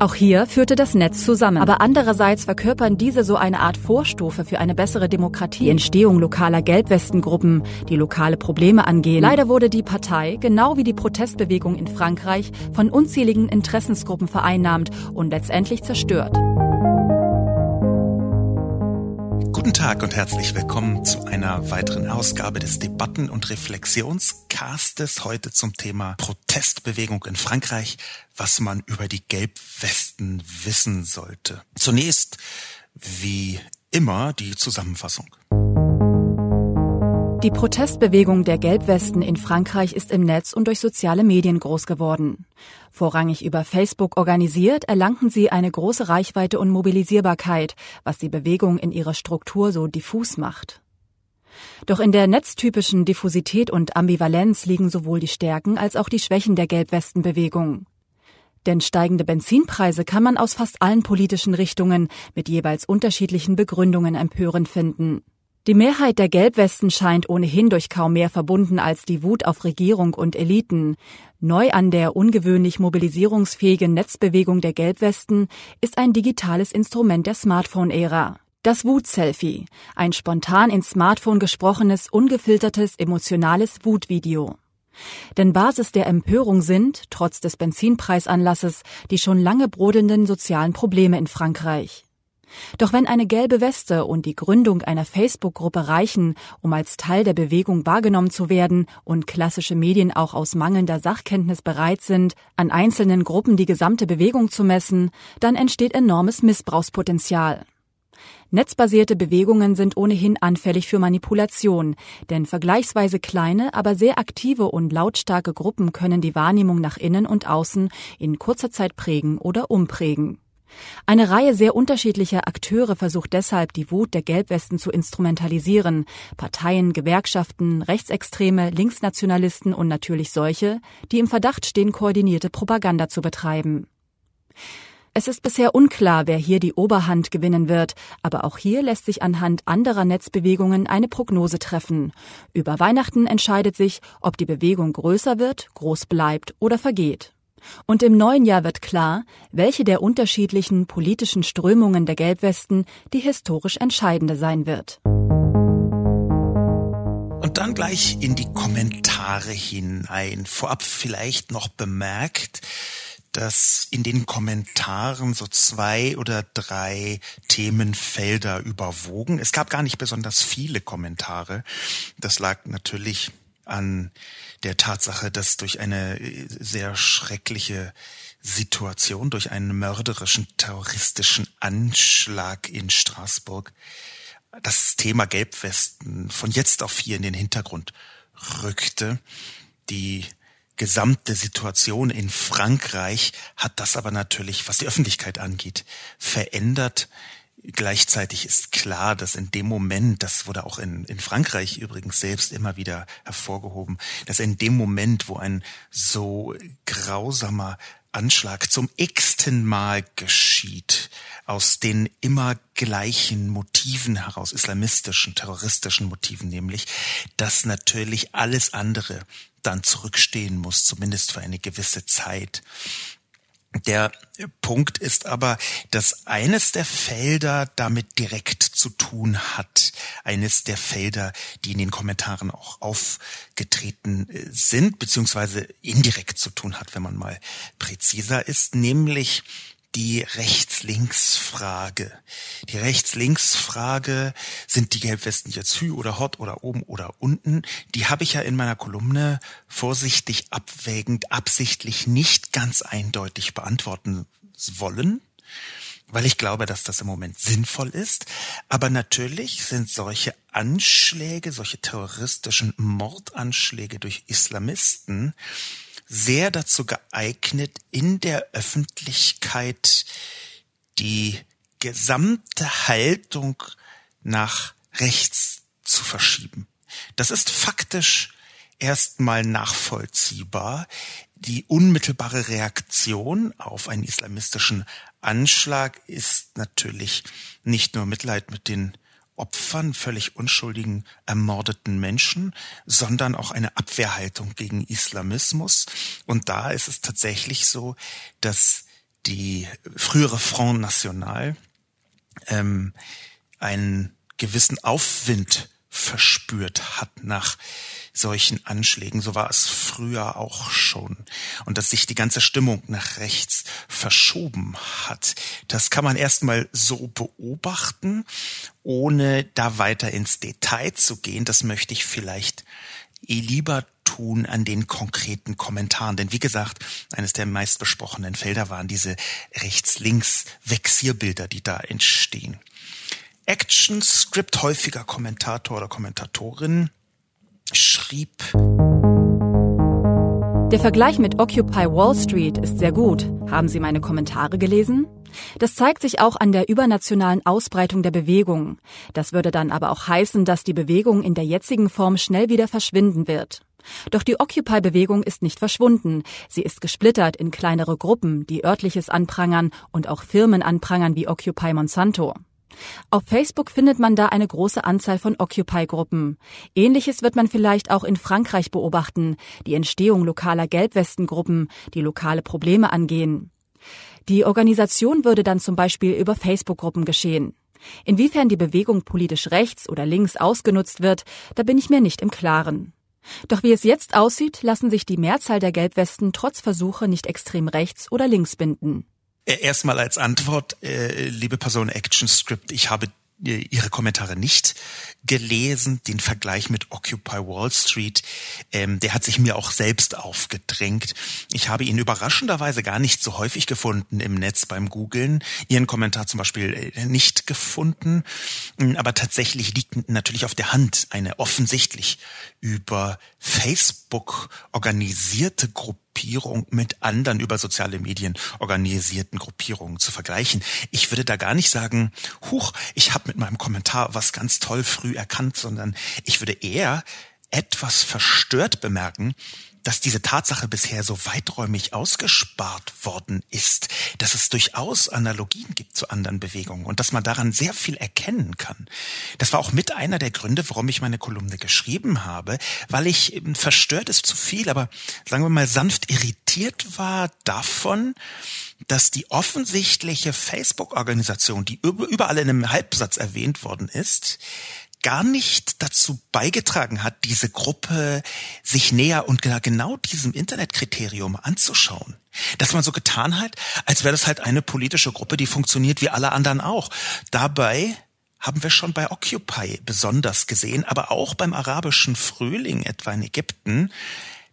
Auch hier führte das Netz zusammen. Aber andererseits verkörpern diese so eine Art Vorstufe für eine bessere Demokratie. Die Entstehung lokaler Gelbwestengruppen, die lokale Probleme angehen. Leider wurde die Partei, genau wie die Protestbewegung in Frankreich, von unzähligen Interessensgruppen vereinnahmt und letztendlich zerstört. Guten Tag und herzlich willkommen zu einer weiteren Ausgabe des Debatten- und Reflexionscastes. Heute zum Thema Protestbewegung in Frankreich, was man über die Gelbwesten wissen sollte. Zunächst, wie immer, die Zusammenfassung. Die Protestbewegung der Gelbwesten in Frankreich ist im Netz und durch soziale Medien groß geworden. Vorrangig über Facebook organisiert, erlangten sie eine große Reichweite und Mobilisierbarkeit, was die Bewegung in ihrer Struktur so diffus macht. Doch in der netztypischen Diffusität und Ambivalenz liegen sowohl die Stärken als auch die Schwächen der Gelbwestenbewegung. Denn steigende Benzinpreise kann man aus fast allen politischen Richtungen mit jeweils unterschiedlichen Begründungen empörend finden. Die Mehrheit der Gelbwesten scheint ohnehin durch kaum mehr verbunden als die Wut auf Regierung und Eliten. Neu an der ungewöhnlich mobilisierungsfähigen Netzbewegung der Gelbwesten ist ein digitales Instrument der Smartphone-Ära. Das Wut-Selfie, ein spontan ins Smartphone gesprochenes, ungefiltertes, emotionales Wutvideo. Denn Basis der Empörung sind, trotz des Benzinpreisanlasses, die schon lange brodelnden sozialen Probleme in Frankreich. Doch wenn eine gelbe Weste und die Gründung einer Facebook-Gruppe reichen, um als Teil der Bewegung wahrgenommen zu werden und klassische Medien auch aus mangelnder Sachkenntnis bereit sind, an einzelnen Gruppen die gesamte Bewegung zu messen, dann entsteht enormes Missbrauchspotenzial. Netzbasierte Bewegungen sind ohnehin anfällig für Manipulation, denn vergleichsweise kleine, aber sehr aktive und lautstarke Gruppen können die Wahrnehmung nach innen und außen in kurzer Zeit prägen oder umprägen. Eine Reihe sehr unterschiedlicher Akteure versucht deshalb, die Wut der Gelbwesten zu instrumentalisieren. Parteien, Gewerkschaften, Rechtsextreme, Linksnationalisten und natürlich solche, die im Verdacht stehen, koordinierte Propaganda zu betreiben. Es ist bisher unklar, wer hier die Oberhand gewinnen wird, aber auch hier lässt sich anhand anderer Netzbewegungen eine Prognose treffen. Über Weihnachten entscheidet sich, ob die Bewegung größer wird, groß bleibt oder vergeht. Und im neuen Jahr wird klar, welche der unterschiedlichen politischen Strömungen der Gelbwesten die historisch entscheidende sein wird. Und dann gleich in die Kommentare hinein. Vorab vielleicht noch bemerkt, dass in den Kommentaren so zwei oder drei Themenfelder überwogen. Es gab gar nicht besonders viele Kommentare. Das lag natürlich an der Tatsache, dass durch eine äh, sehr schreckliche Situation, durch einen mörderischen terroristischen Anschlag in Straßburg das Thema Gelbwesten von jetzt auf hier in den Hintergrund rückte. Die gesamte Situation in Frankreich hat das aber natürlich, was die Öffentlichkeit angeht, verändert. Gleichzeitig ist klar, dass in dem Moment, das wurde auch in, in Frankreich übrigens selbst immer wieder hervorgehoben, dass in dem Moment, wo ein so grausamer Anschlag zum x-ten Mal geschieht, aus den immer gleichen Motiven heraus, islamistischen, terroristischen Motiven nämlich, dass natürlich alles andere dann zurückstehen muss, zumindest für eine gewisse Zeit. Der Punkt ist aber, dass eines der Felder damit direkt zu tun hat. Eines der Felder, die in den Kommentaren auch aufgetreten äh, sind, beziehungsweise indirekt zu tun hat, wenn man mal präziser ist, nämlich die Rechts-Links-Frage. Die Rechts-Links-Frage, sind die Gelbwesten jetzt Hü oder Hot oder oben oder unten? Die habe ich ja in meiner Kolumne vorsichtig abwägend, absichtlich nicht ganz eindeutig beantworten wollen, weil ich glaube, dass das im Moment sinnvoll ist. Aber natürlich sind solche Anschläge, solche terroristischen Mordanschläge durch Islamisten sehr dazu geeignet, in der Öffentlichkeit die gesamte Haltung nach rechts zu verschieben. Das ist faktisch erstmal nachvollziehbar. Die unmittelbare Reaktion auf einen islamistischen Anschlag ist natürlich nicht nur Mitleid mit den Opfern, völlig unschuldigen, ermordeten Menschen, sondern auch eine Abwehrhaltung gegen Islamismus. Und da ist es tatsächlich so, dass die frühere Front National ähm, einen gewissen Aufwind verspürt hat nach solchen Anschlägen. So war es früher auch schon. Und dass sich die ganze Stimmung nach rechts verschoben hat, das kann man erstmal so beobachten, ohne da weiter ins Detail zu gehen. Das möchte ich vielleicht eh lieber tun an den konkreten Kommentaren. Denn wie gesagt, eines der meist besprochenen Felder waren diese rechts-links-Vexierbilder, die da entstehen. Action Script häufiger Kommentator oder Kommentatorin schrieb Der Vergleich mit Occupy Wall Street ist sehr gut. Haben Sie meine Kommentare gelesen? Das zeigt sich auch an der übernationalen Ausbreitung der Bewegung. Das würde dann aber auch heißen, dass die Bewegung in der jetzigen Form schnell wieder verschwinden wird. Doch die Occupy-Bewegung ist nicht verschwunden. Sie ist gesplittert in kleinere Gruppen, die örtliches anprangern und auch Firmen anprangern wie Occupy Monsanto. Auf Facebook findet man da eine große Anzahl von Occupy-Gruppen. Ähnliches wird man vielleicht auch in Frankreich beobachten, die Entstehung lokaler Gelbwestengruppen, die lokale Probleme angehen. Die Organisation würde dann zum Beispiel über Facebook-Gruppen geschehen. Inwiefern die Bewegung politisch rechts oder links ausgenutzt wird, da bin ich mir nicht im Klaren. Doch wie es jetzt aussieht, lassen sich die Mehrzahl der Gelbwesten trotz Versuche nicht extrem rechts oder links binden. Äh, erstmal als Antwort, äh, liebe Person Action Script, ich habe äh, Ihre Kommentare nicht gelesen. Den Vergleich mit Occupy Wall Street, ähm, der hat sich mir auch selbst aufgedrängt. Ich habe ihn überraschenderweise gar nicht so häufig gefunden im Netz beim Googlen. Ihren Kommentar zum Beispiel äh, nicht gefunden. Mm, aber tatsächlich liegt natürlich auf der Hand eine offensichtlich über Facebook organisierte Gruppe Gruppierung mit anderen über soziale Medien organisierten Gruppierungen zu vergleichen. Ich würde da gar nicht sagen, huch, ich habe mit meinem Kommentar was ganz toll früh erkannt, sondern ich würde eher etwas verstört bemerken, dass diese Tatsache bisher so weiträumig ausgespart worden ist, dass es durchaus Analogien gibt zu anderen Bewegungen und dass man daran sehr viel erkennen kann. Das war auch mit einer der Gründe, warum ich meine Kolumne geschrieben habe, weil ich verstört ist zu viel, aber sagen wir mal sanft irritiert war davon, dass die offensichtliche Facebook-Organisation, die überall in einem Halbsatz erwähnt worden ist, gar nicht dazu beigetragen hat, diese Gruppe sich näher und genau diesem Internetkriterium anzuschauen. Dass man so getan hat, als wäre das halt eine politische Gruppe, die funktioniert wie alle anderen auch. Dabei haben wir schon bei Occupy besonders gesehen, aber auch beim arabischen Frühling etwa in Ägypten,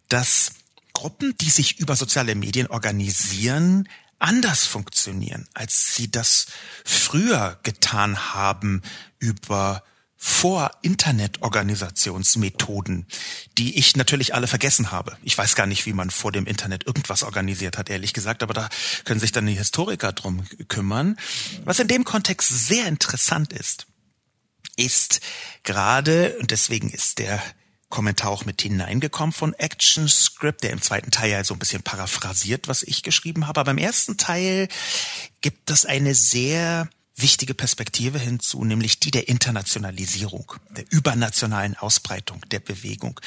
dass Gruppen, die sich über soziale Medien organisieren, anders funktionieren, als sie das früher getan haben über vor Internetorganisationsmethoden, die ich natürlich alle vergessen habe. Ich weiß gar nicht, wie man vor dem Internet irgendwas organisiert hat, ehrlich gesagt, aber da können sich dann die Historiker drum kümmern. Was in dem Kontext sehr interessant ist, ist gerade, und deswegen ist der Kommentar auch mit hineingekommen von Action Script, der im zweiten Teil ja so ein bisschen paraphrasiert, was ich geschrieben habe. Aber im ersten Teil gibt es eine sehr wichtige Perspektive hinzu, nämlich die der Internationalisierung, der übernationalen Ausbreitung der Bewegung.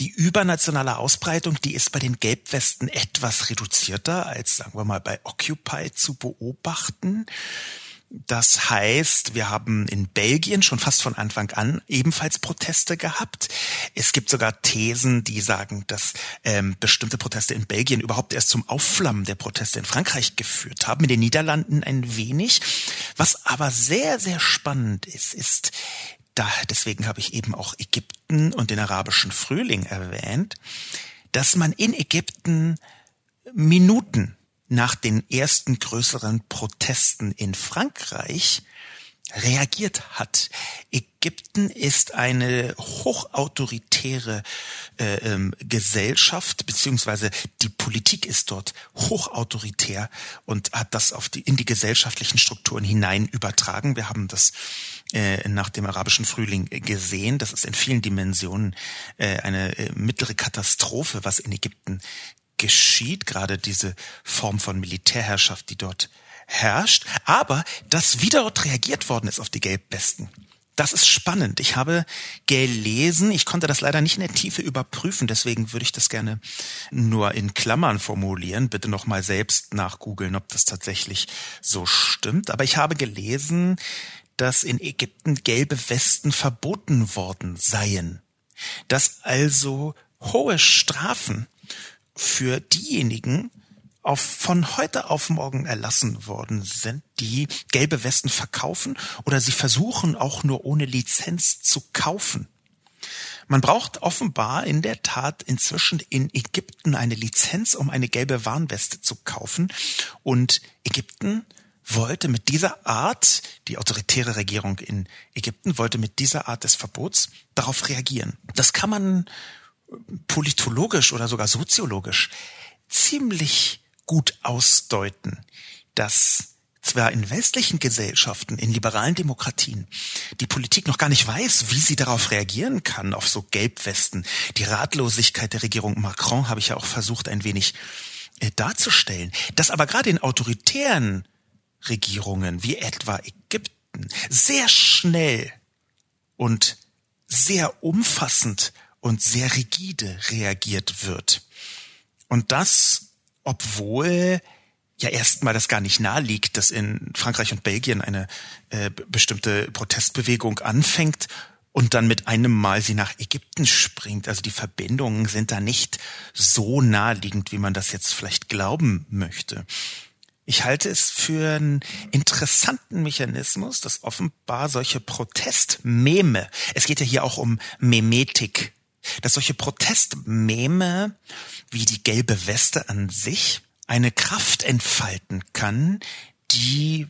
Die übernationale Ausbreitung, die ist bei den Gelbwesten etwas reduzierter als, sagen wir mal, bei Occupy zu beobachten. Das heißt, wir haben in Belgien schon fast von Anfang an ebenfalls Proteste gehabt. Es gibt sogar Thesen, die sagen, dass ähm, bestimmte Proteste in Belgien überhaupt erst zum Aufflammen der Proteste in Frankreich geführt haben, in den Niederlanden ein wenig. Was aber sehr, sehr spannend ist, ist, da, deswegen habe ich eben auch Ägypten und den arabischen Frühling erwähnt, dass man in Ägypten Minuten nach den ersten größeren Protesten in Frankreich reagiert hat. Ägypten ist eine hochautoritäre äh, ähm, Gesellschaft beziehungsweise die Politik ist dort hochautoritär und hat das auf die in die gesellschaftlichen Strukturen hinein übertragen. Wir haben das äh, nach dem arabischen Frühling gesehen. Das ist in vielen Dimensionen äh, eine äh, mittlere Katastrophe, was in Ägypten geschieht, gerade diese Form von Militärherrschaft, die dort herrscht, aber dass wieder dort reagiert worden ist auf die Gelbwesten. Das ist spannend. Ich habe gelesen, ich konnte das leider nicht in der Tiefe überprüfen, deswegen würde ich das gerne nur in Klammern formulieren. Bitte nochmal selbst nachgoogeln, ob das tatsächlich so stimmt. Aber ich habe gelesen, dass in Ägypten gelbe Westen verboten worden seien. Dass also hohe Strafen für diejenigen auf, von heute auf morgen erlassen worden sind, die gelbe Westen verkaufen oder sie versuchen auch nur ohne Lizenz zu kaufen. Man braucht offenbar in der Tat inzwischen in Ägypten eine Lizenz, um eine gelbe Warnweste zu kaufen. Und Ägypten wollte mit dieser Art, die autoritäre Regierung in Ägypten wollte mit dieser Art des Verbots darauf reagieren. Das kann man politologisch oder sogar soziologisch ziemlich gut ausdeuten, dass zwar in westlichen Gesellschaften, in liberalen Demokratien, die Politik noch gar nicht weiß, wie sie darauf reagieren kann, auf so Gelbwesten. Die Ratlosigkeit der Regierung Macron habe ich ja auch versucht, ein wenig äh, darzustellen. Dass aber gerade in autoritären Regierungen, wie etwa Ägypten, sehr schnell und sehr umfassend und sehr rigide reagiert wird. Und das, obwohl ja erstmal das gar nicht nahe liegt, dass in Frankreich und Belgien eine äh, bestimmte Protestbewegung anfängt und dann mit einem Mal sie nach Ägypten springt. Also die Verbindungen sind da nicht so naheliegend, wie man das jetzt vielleicht glauben möchte. Ich halte es für einen interessanten Mechanismus, dass offenbar solche Protestmeme, es geht ja hier auch um Memetik, dass solche Protestmeme wie die gelbe Weste an sich eine Kraft entfalten kann, die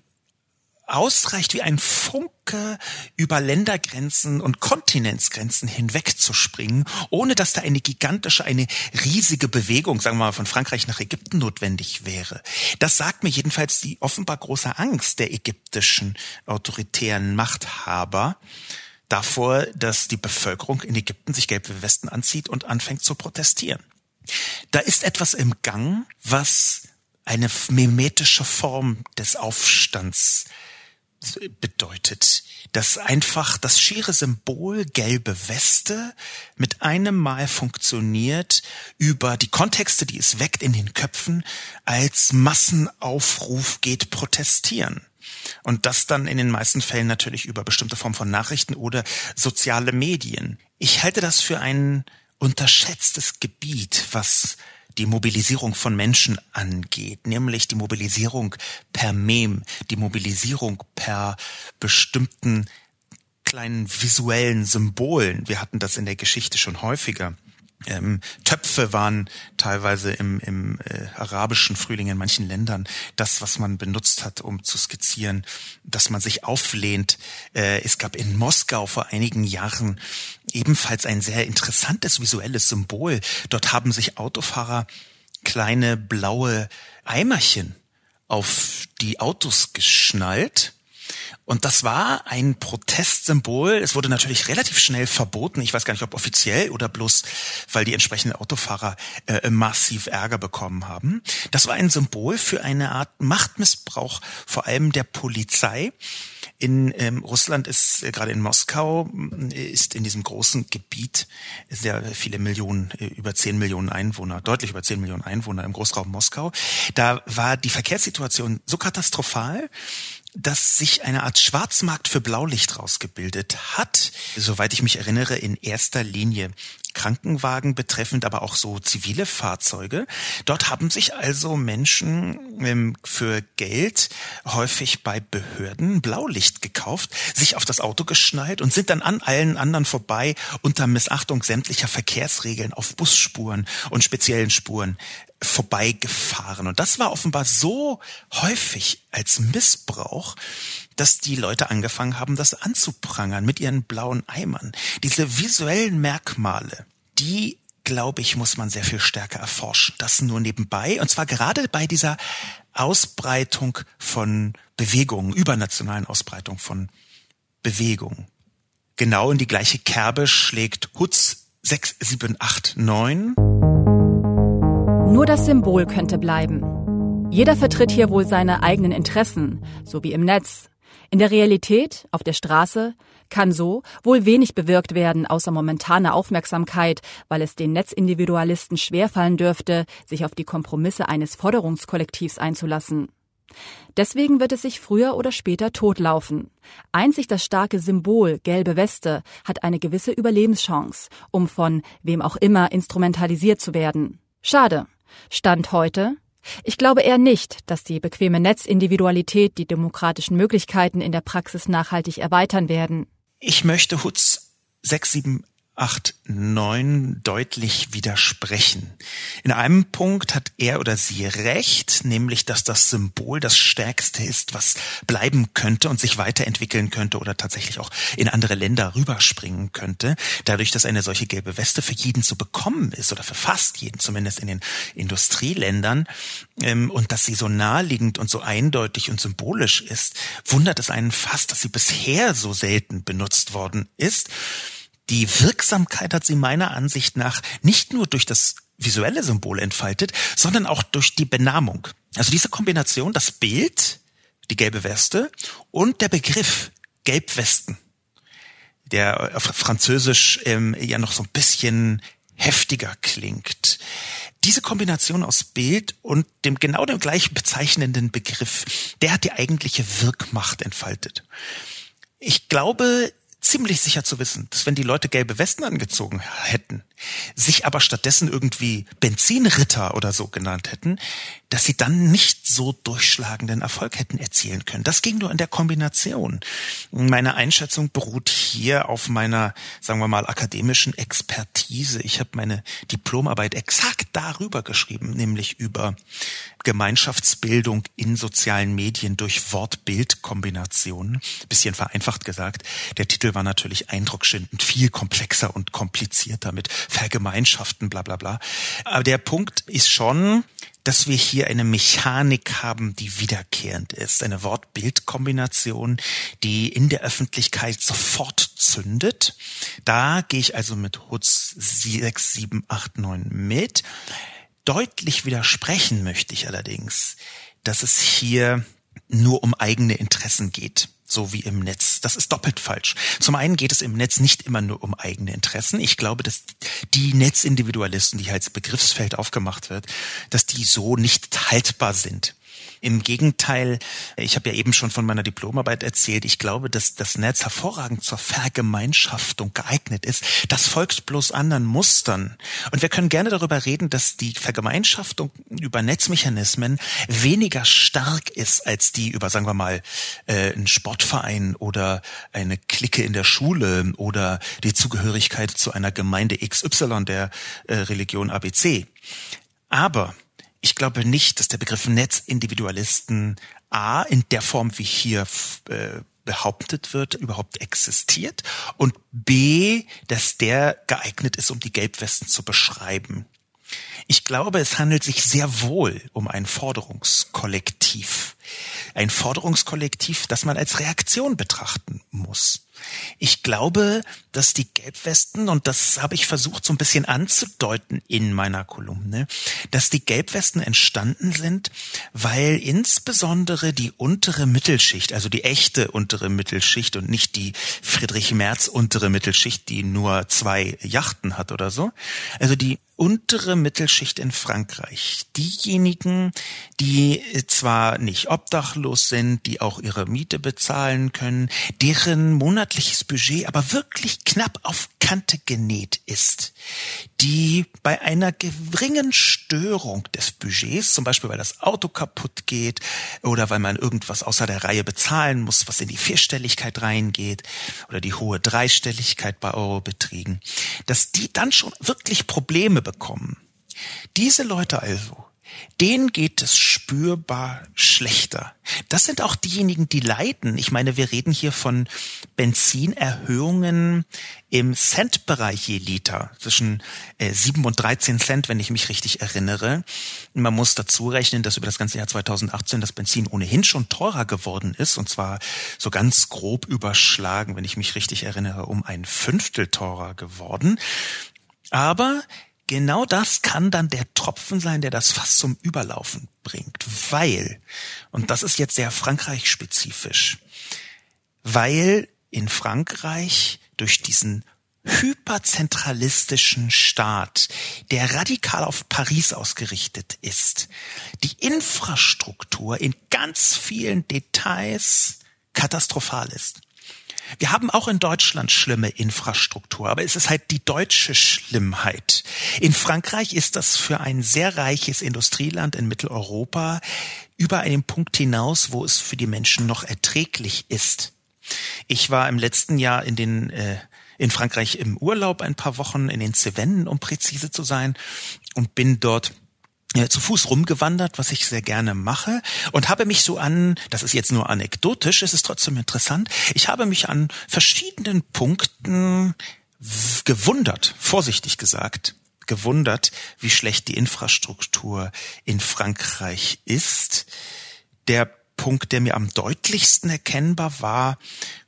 ausreicht wie ein Funke über Ländergrenzen und Kontinentsgrenzen hinwegzuspringen, ohne dass da eine gigantische, eine riesige Bewegung, sagen wir mal von Frankreich nach Ägypten notwendig wäre. Das sagt mir jedenfalls die offenbar große Angst der ägyptischen autoritären Machthaber, davor, dass die Bevölkerung in Ägypten sich gelbe Westen anzieht und anfängt zu protestieren. Da ist etwas im Gang, was eine mimetische Form des Aufstands bedeutet, dass einfach das schiere Symbol gelbe Weste mit einem Mal funktioniert über die Kontexte, die es weckt in den Köpfen, als Massenaufruf geht protestieren. Und das dann in den meisten Fällen natürlich über bestimmte Formen von Nachrichten oder soziale Medien. Ich halte das für ein unterschätztes Gebiet, was die Mobilisierung von Menschen angeht, nämlich die Mobilisierung per Mem, die Mobilisierung per bestimmten kleinen visuellen Symbolen. Wir hatten das in der Geschichte schon häufiger. Ähm, Töpfe waren teilweise im, im äh, arabischen Frühling in manchen Ländern das, was man benutzt hat, um zu skizzieren, dass man sich auflehnt. Äh, es gab in Moskau vor einigen Jahren ebenfalls ein sehr interessantes visuelles Symbol. Dort haben sich Autofahrer kleine blaue Eimerchen auf die Autos geschnallt und das war ein Protestsymbol. Es wurde natürlich relativ schnell verboten. Ich weiß gar nicht, ob offiziell oder bloß, weil die entsprechenden Autofahrer äh, massiv Ärger bekommen haben. Das war ein Symbol für eine Art Machtmissbrauch, vor allem der Polizei. In ähm, Russland ist, äh, gerade in Moskau, äh, ist in diesem großen Gebiet sehr viele Millionen, äh, über zehn Millionen Einwohner, deutlich über zehn Millionen Einwohner im Großraum Moskau. Da war die Verkehrssituation so katastrophal, dass sich eine Art Schwarzmarkt für Blaulicht rausgebildet hat. Soweit ich mich erinnere, in erster Linie Krankenwagen betreffend, aber auch so zivile Fahrzeuge. Dort haben sich also Menschen ähm, für Geld häufig bei Behörden Blaulicht gekauft, sich auf das Auto geschnallt und sind dann an allen anderen vorbei unter Missachtung sämtlicher Verkehrsregeln auf Busspuren und speziellen Spuren vorbeigefahren. Und das war offenbar so häufig als Missbrauch, dass die Leute angefangen haben, das anzuprangern mit ihren blauen Eimern. Diese visuellen Merkmale, die glaube ich, muss man sehr viel stärker erforschen. Das nur nebenbei. Und zwar gerade bei dieser Ausbreitung von Bewegungen, übernationalen Ausbreitung von Bewegungen. Genau in die gleiche Kerbe schlägt Hutz 6789. Nur das Symbol könnte bleiben. Jeder vertritt hier wohl seine eigenen Interessen, so wie im Netz. In der Realität, auf der Straße, kann so wohl wenig bewirkt werden außer momentaner Aufmerksamkeit, weil es den Netzindividualisten schwerfallen dürfte, sich auf die Kompromisse eines Forderungskollektivs einzulassen. Deswegen wird es sich früher oder später totlaufen. Einzig das starke Symbol gelbe Weste hat eine gewisse Überlebenschance, um von wem auch immer instrumentalisiert zu werden. Schade. Stand heute ich glaube eher nicht, dass die bequeme Netzindividualität die demokratischen Möglichkeiten in der Praxis nachhaltig erweitern werden. Ich möchte Hutz 678 9 deutlich widersprechen. In einem Punkt hat er oder sie recht, nämlich dass das Symbol das stärkste ist, was bleiben könnte und sich weiterentwickeln könnte oder tatsächlich auch in andere Länder rüberspringen könnte, dadurch, dass eine solche gelbe Weste für jeden zu bekommen ist oder für fast jeden, zumindest in den Industrieländern, ähm, und dass sie so naheliegend und so eindeutig und symbolisch ist, wundert es einen fast, dass sie bisher so selten benutzt worden ist. Die Wirksamkeit hat sie meiner Ansicht nach nicht nur durch das visuelle Symbol entfaltet, sondern auch durch die Benamung. Also diese Kombination, das Bild, die gelbe Weste und der Begriff Gelbwesten, der auf Französisch ähm, ja noch so ein bisschen heftiger klingt. Diese Kombination aus Bild und dem genau dem gleichen bezeichnenden Begriff, der hat die eigentliche Wirkmacht entfaltet. Ich glaube, ziemlich sicher zu wissen, dass wenn die Leute gelbe Westen angezogen hätten, sich aber stattdessen irgendwie Benzinritter oder so genannt hätten, dass sie dann nicht so durchschlagenden Erfolg hätten erzielen können. Das ging nur in der Kombination. Meine Einschätzung beruht hier auf meiner, sagen wir mal, akademischen Expertise. Ich habe meine Diplomarbeit exakt darüber geschrieben, nämlich über Gemeinschaftsbildung in sozialen Medien durch Wort-Bild-Kombinationen. Bisschen vereinfacht gesagt. Der Titel war natürlich eindrucksschindend, viel komplexer und komplizierter mit Vergemeinschaften, bla bla bla. Aber der Punkt ist schon, dass wir hier eine Mechanik haben, die wiederkehrend ist. Eine Wort-Bild-Kombination, die in der Öffentlichkeit sofort zündet. Da gehe ich also mit Hutz 6, 7, 8, 9 mit. Deutlich widersprechen möchte ich allerdings, dass es hier nur um eigene Interessen geht so wie im Netz. Das ist doppelt falsch. Zum einen geht es im Netz nicht immer nur um eigene Interessen. Ich glaube, dass die Netzindividualisten, die als Begriffsfeld aufgemacht wird, dass die so nicht haltbar sind. Im Gegenteil, ich habe ja eben schon von meiner Diplomarbeit erzählt, ich glaube, dass das Netz hervorragend zur Vergemeinschaftung geeignet ist. Das folgt bloß anderen Mustern. Und wir können gerne darüber reden, dass die Vergemeinschaftung über Netzmechanismen weniger stark ist als die über, sagen wir mal, äh, einen Sportverein oder eine Clique in der Schule oder die Zugehörigkeit zu einer Gemeinde XY der äh, Religion ABC. Aber ich glaube nicht, dass der Begriff Netzindividualisten A in der Form, wie hier äh, behauptet wird, überhaupt existiert und B, dass der geeignet ist, um die Gelbwesten zu beschreiben. Ich glaube, es handelt sich sehr wohl um ein Forderungskollektiv. Ein Forderungskollektiv, das man als Reaktion betrachten muss. Ich glaube, dass die Gelbwesten, und das habe ich versucht so ein bisschen anzudeuten in meiner Kolumne, dass die Gelbwesten entstanden sind, weil insbesondere die untere Mittelschicht, also die echte untere Mittelschicht und nicht die Friedrich Merz untere Mittelschicht, die nur zwei Yachten hat oder so, also die untere Mittelschicht in Frankreich, diejenigen, die zwar nicht obdachlos sind, die auch ihre Miete bezahlen können, deren monatliches Budget aber wirklich knapp auf Kante genäht ist, die bei einer geringen Störung des Budgets, zum Beispiel weil das Auto kaputt geht oder weil man irgendwas außer der Reihe bezahlen muss, was in die Vierstelligkeit reingeht oder die hohe Dreistelligkeit bei Eurobeträgen, dass die dann schon wirklich Probleme bekommen. Diese Leute also, denen geht es spürbar schlechter. Das sind auch diejenigen, die leiden. Ich meine, wir reden hier von Benzinerhöhungen im Centbereich je Liter zwischen äh, 7 und 13 Cent, wenn ich mich richtig erinnere. Man muss dazu rechnen, dass über das ganze Jahr 2018 das Benzin ohnehin schon teurer geworden ist und zwar so ganz grob überschlagen, wenn ich mich richtig erinnere, um ein Fünftel teurer geworden. Aber genau das kann dann der Tropfen sein, der das Fass zum Überlaufen bringt, weil, und das ist jetzt sehr Frankreich-spezifisch, weil in Frankreich durch diesen hyperzentralistischen Staat, der radikal auf Paris ausgerichtet ist, die Infrastruktur in ganz vielen Details katastrophal ist. Wir haben auch in Deutschland schlimme Infrastruktur, aber es ist halt die deutsche Schlimmheit. In Frankreich ist das für ein sehr reiches Industrieland in Mitteleuropa über einen Punkt hinaus, wo es für die Menschen noch erträglich ist. Ich war im letzten Jahr in den äh, in Frankreich im Urlaub ein paar Wochen in den Cevennen, um präzise zu sein, und bin dort äh, zu Fuß rumgewandert, was ich sehr gerne mache und habe mich so an, das ist jetzt nur anekdotisch, es ist trotzdem interessant, ich habe mich an verschiedenen Punkten gewundert, vorsichtig gesagt, gewundert, wie schlecht die Infrastruktur in Frankreich ist. Der Punkt, der mir am deutlichsten erkennbar war,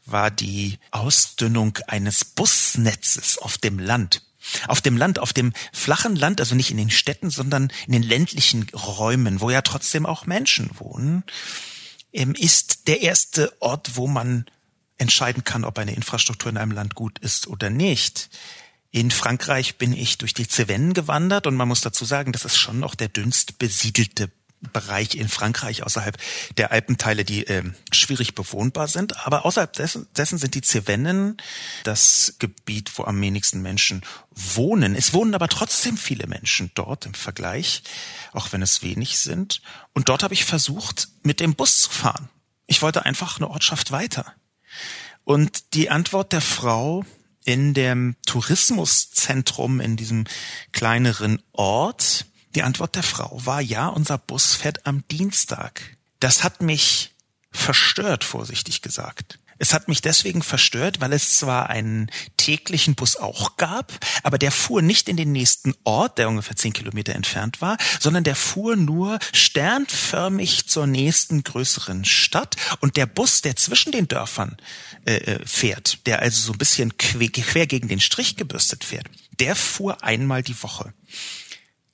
war die Ausdünnung eines Busnetzes auf dem Land. Auf dem Land, auf dem flachen Land, also nicht in den Städten, sondern in den ländlichen Räumen, wo ja trotzdem auch Menschen wohnen, ähm, ist der erste Ort, wo man entscheiden kann, ob eine Infrastruktur in einem Land gut ist oder nicht. In Frankreich bin ich durch die Cevennen gewandert und man muss dazu sagen, das ist schon noch der dünnst besiedelte Bereich in Frankreich außerhalb der Alpenteile, die äh, schwierig bewohnbar sind. Aber außerhalb dessen, dessen sind die Cevennen das Gebiet, wo am wenigsten Menschen wohnen. Es wohnen aber trotzdem viele Menschen dort im Vergleich, auch wenn es wenig sind. Und dort habe ich versucht, mit dem Bus zu fahren. Ich wollte einfach eine Ortschaft weiter. Und die Antwort der Frau in dem Tourismuszentrum in diesem kleineren Ort, die Antwort der Frau war ja, unser Bus fährt am Dienstag. Das hat mich verstört, vorsichtig gesagt. Es hat mich deswegen verstört, weil es zwar einen täglichen Bus auch gab, aber der fuhr nicht in den nächsten Ort, der ungefähr zehn Kilometer entfernt war, sondern der fuhr nur sternförmig zur nächsten größeren Stadt. Und der Bus, der zwischen den Dörfern äh, äh fährt, der also so ein bisschen quer, quer gegen den Strich gebürstet fährt, der fuhr einmal die Woche.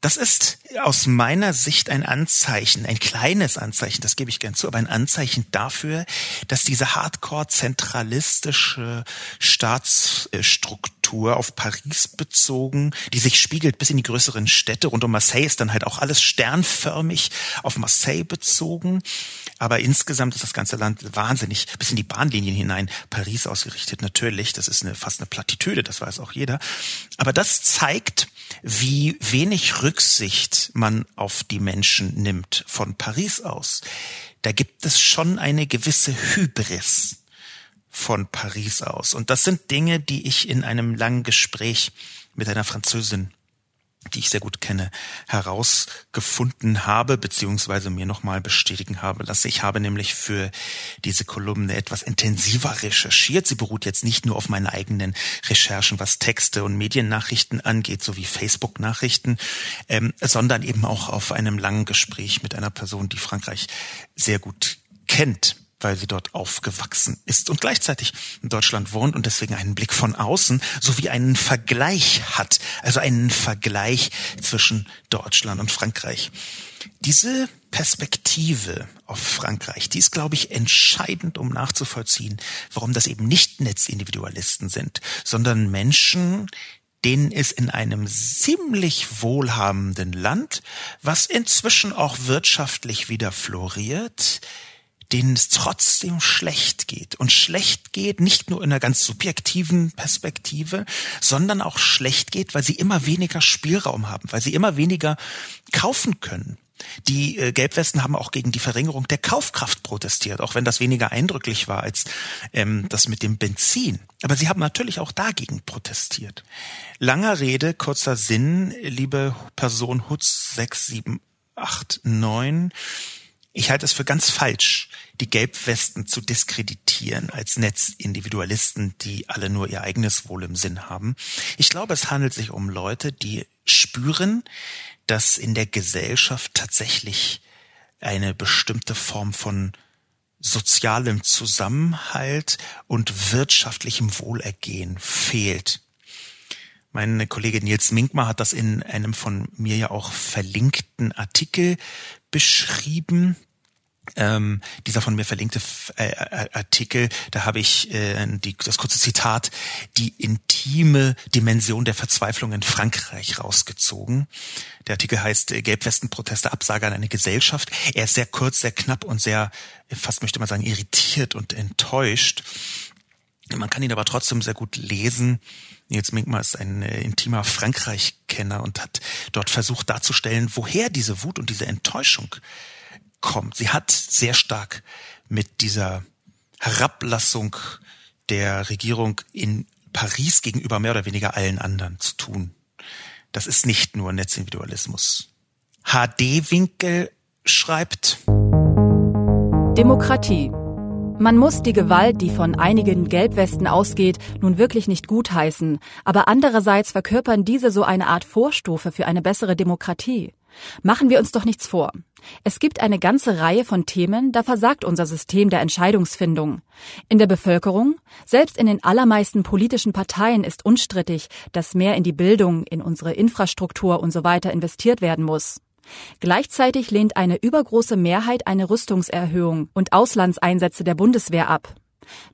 Das ist aus meiner Sicht ein Anzeichen, ein kleines Anzeichen, das gebe ich gern zu, aber ein Anzeichen dafür, dass diese hardcore zentralistische Staatsstruktur auf Paris bezogen, die sich spiegelt bis in die größeren Städte rund um Marseille ist dann halt auch alles sternförmig auf Marseille bezogen. Aber insgesamt ist das ganze Land wahnsinnig bis in die Bahnlinien hinein Paris ausgerichtet. Natürlich, das ist eine, fast eine Plattitüde, das weiß auch jeder. Aber das zeigt, wie wenig Rücksicht man auf die Menschen nimmt von Paris aus. Da gibt es schon eine gewisse Hybris von Paris aus. Und das sind Dinge, die ich in einem langen Gespräch mit einer Französin die ich sehr gut kenne, herausgefunden habe, beziehungsweise mir nochmal bestätigen habe lassen. Ich habe nämlich für diese Kolumne etwas intensiver recherchiert. Sie beruht jetzt nicht nur auf meinen eigenen Recherchen, was Texte und Mediennachrichten angeht, sowie Facebook-Nachrichten, ähm, sondern eben auch auf einem langen Gespräch mit einer Person, die Frankreich sehr gut kennt weil sie dort aufgewachsen ist und gleichzeitig in Deutschland wohnt und deswegen einen Blick von außen sowie einen Vergleich hat, also einen Vergleich zwischen Deutschland und Frankreich. Diese Perspektive auf Frankreich, die ist, glaube ich, entscheidend, um nachzuvollziehen, warum das eben nicht Netzindividualisten sind, sondern Menschen, denen es in einem ziemlich wohlhabenden Land, was inzwischen auch wirtschaftlich wieder floriert, denen es trotzdem schlecht geht. Und schlecht geht nicht nur in einer ganz subjektiven Perspektive, sondern auch schlecht geht, weil sie immer weniger Spielraum haben, weil sie immer weniger kaufen können. Die äh, Gelbwesten haben auch gegen die Verringerung der Kaufkraft protestiert, auch wenn das weniger eindrücklich war als ähm, das mit dem Benzin. Aber sie haben natürlich auch dagegen protestiert. Langer Rede, kurzer Sinn, liebe Person Hutz 6789 Ich halte es für ganz falsch, die Gelbwesten zu diskreditieren als Netzindividualisten, die alle nur ihr eigenes Wohl im Sinn haben. Ich glaube, es handelt sich um Leute, die spüren, dass in der Gesellschaft tatsächlich eine bestimmte Form von sozialem Zusammenhalt und wirtschaftlichem Wohlergehen fehlt. Mein Kollege Nils Minkmar hat das in einem von mir ja auch verlinkten Artikel beschrieben. Ähm, dieser von mir verlinkte äh, äh, Artikel, da habe ich äh, die, das kurze Zitat, die intime Dimension der Verzweiflung in Frankreich rausgezogen. Der Artikel heißt äh, Gelbwestenproteste Absage an eine Gesellschaft. Er ist sehr kurz, sehr knapp und sehr, fast möchte man sagen, irritiert und enttäuscht. Man kann ihn aber trotzdem sehr gut lesen. Nils Minkmar ist ein äh, intimer Frankreich-Kenner und hat dort versucht darzustellen, woher diese Wut und diese Enttäuschung kommt. Sie hat sehr stark mit dieser Herablassung der Regierung in Paris gegenüber mehr oder weniger allen anderen zu tun. Das ist nicht nur Netzindividualismus. HD-Winkel schreibt Demokratie. Man muss die Gewalt, die von einigen Gelbwesten ausgeht, nun wirklich nicht gutheißen, aber andererseits verkörpern diese so eine Art Vorstufe für eine bessere Demokratie. Machen wir uns doch nichts vor. Es gibt eine ganze Reihe von Themen, da versagt unser System der Entscheidungsfindung. In der Bevölkerung, selbst in den allermeisten politischen Parteien ist unstrittig, dass mehr in die Bildung, in unsere Infrastruktur und so weiter investiert werden muss. Gleichzeitig lehnt eine übergroße Mehrheit eine Rüstungserhöhung und Auslandseinsätze der Bundeswehr ab.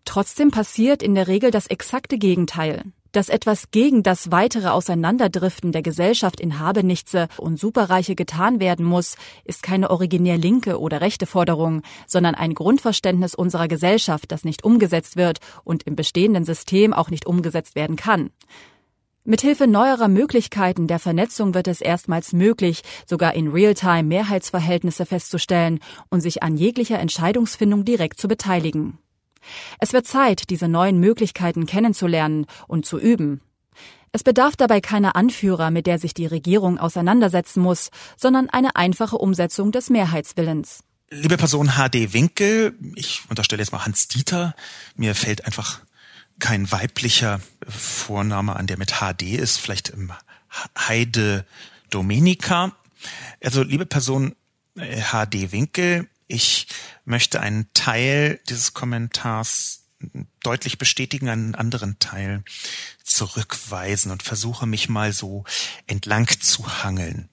Trotzdem passiert in der Regel das exakte Gegenteil dass etwas gegen das weitere Auseinanderdriften der Gesellschaft in Habenichtse und Superreiche getan werden muss, ist keine originär linke oder rechte Forderung, sondern ein Grundverständnis unserer Gesellschaft, das nicht umgesetzt wird und im bestehenden System auch nicht umgesetzt werden kann. Mithilfe neuerer Möglichkeiten der Vernetzung wird es erstmals möglich, sogar in Realtime Mehrheitsverhältnisse festzustellen und sich an jeglicher Entscheidungsfindung direkt zu beteiligen. Es wird Zeit, diese neuen Möglichkeiten kennenzulernen und zu üben. Es bedarf dabei keiner Anführer, mit der sich die Regierung auseinandersetzen muss, sondern eine einfache Umsetzung des Mehrheitswillens. Liebe Person HD Winkel, ich unterstelle jetzt mal Hans Dieter, mir fällt einfach kein weiblicher Vorname an, der mit HD ist, vielleicht Heide Domenica. Also liebe Person HD äh, Winkel, ich möchte einen Teil dieses Kommentars deutlich bestätigen, einen anderen Teil zurückweisen und versuche mich mal so entlang zu hangeln.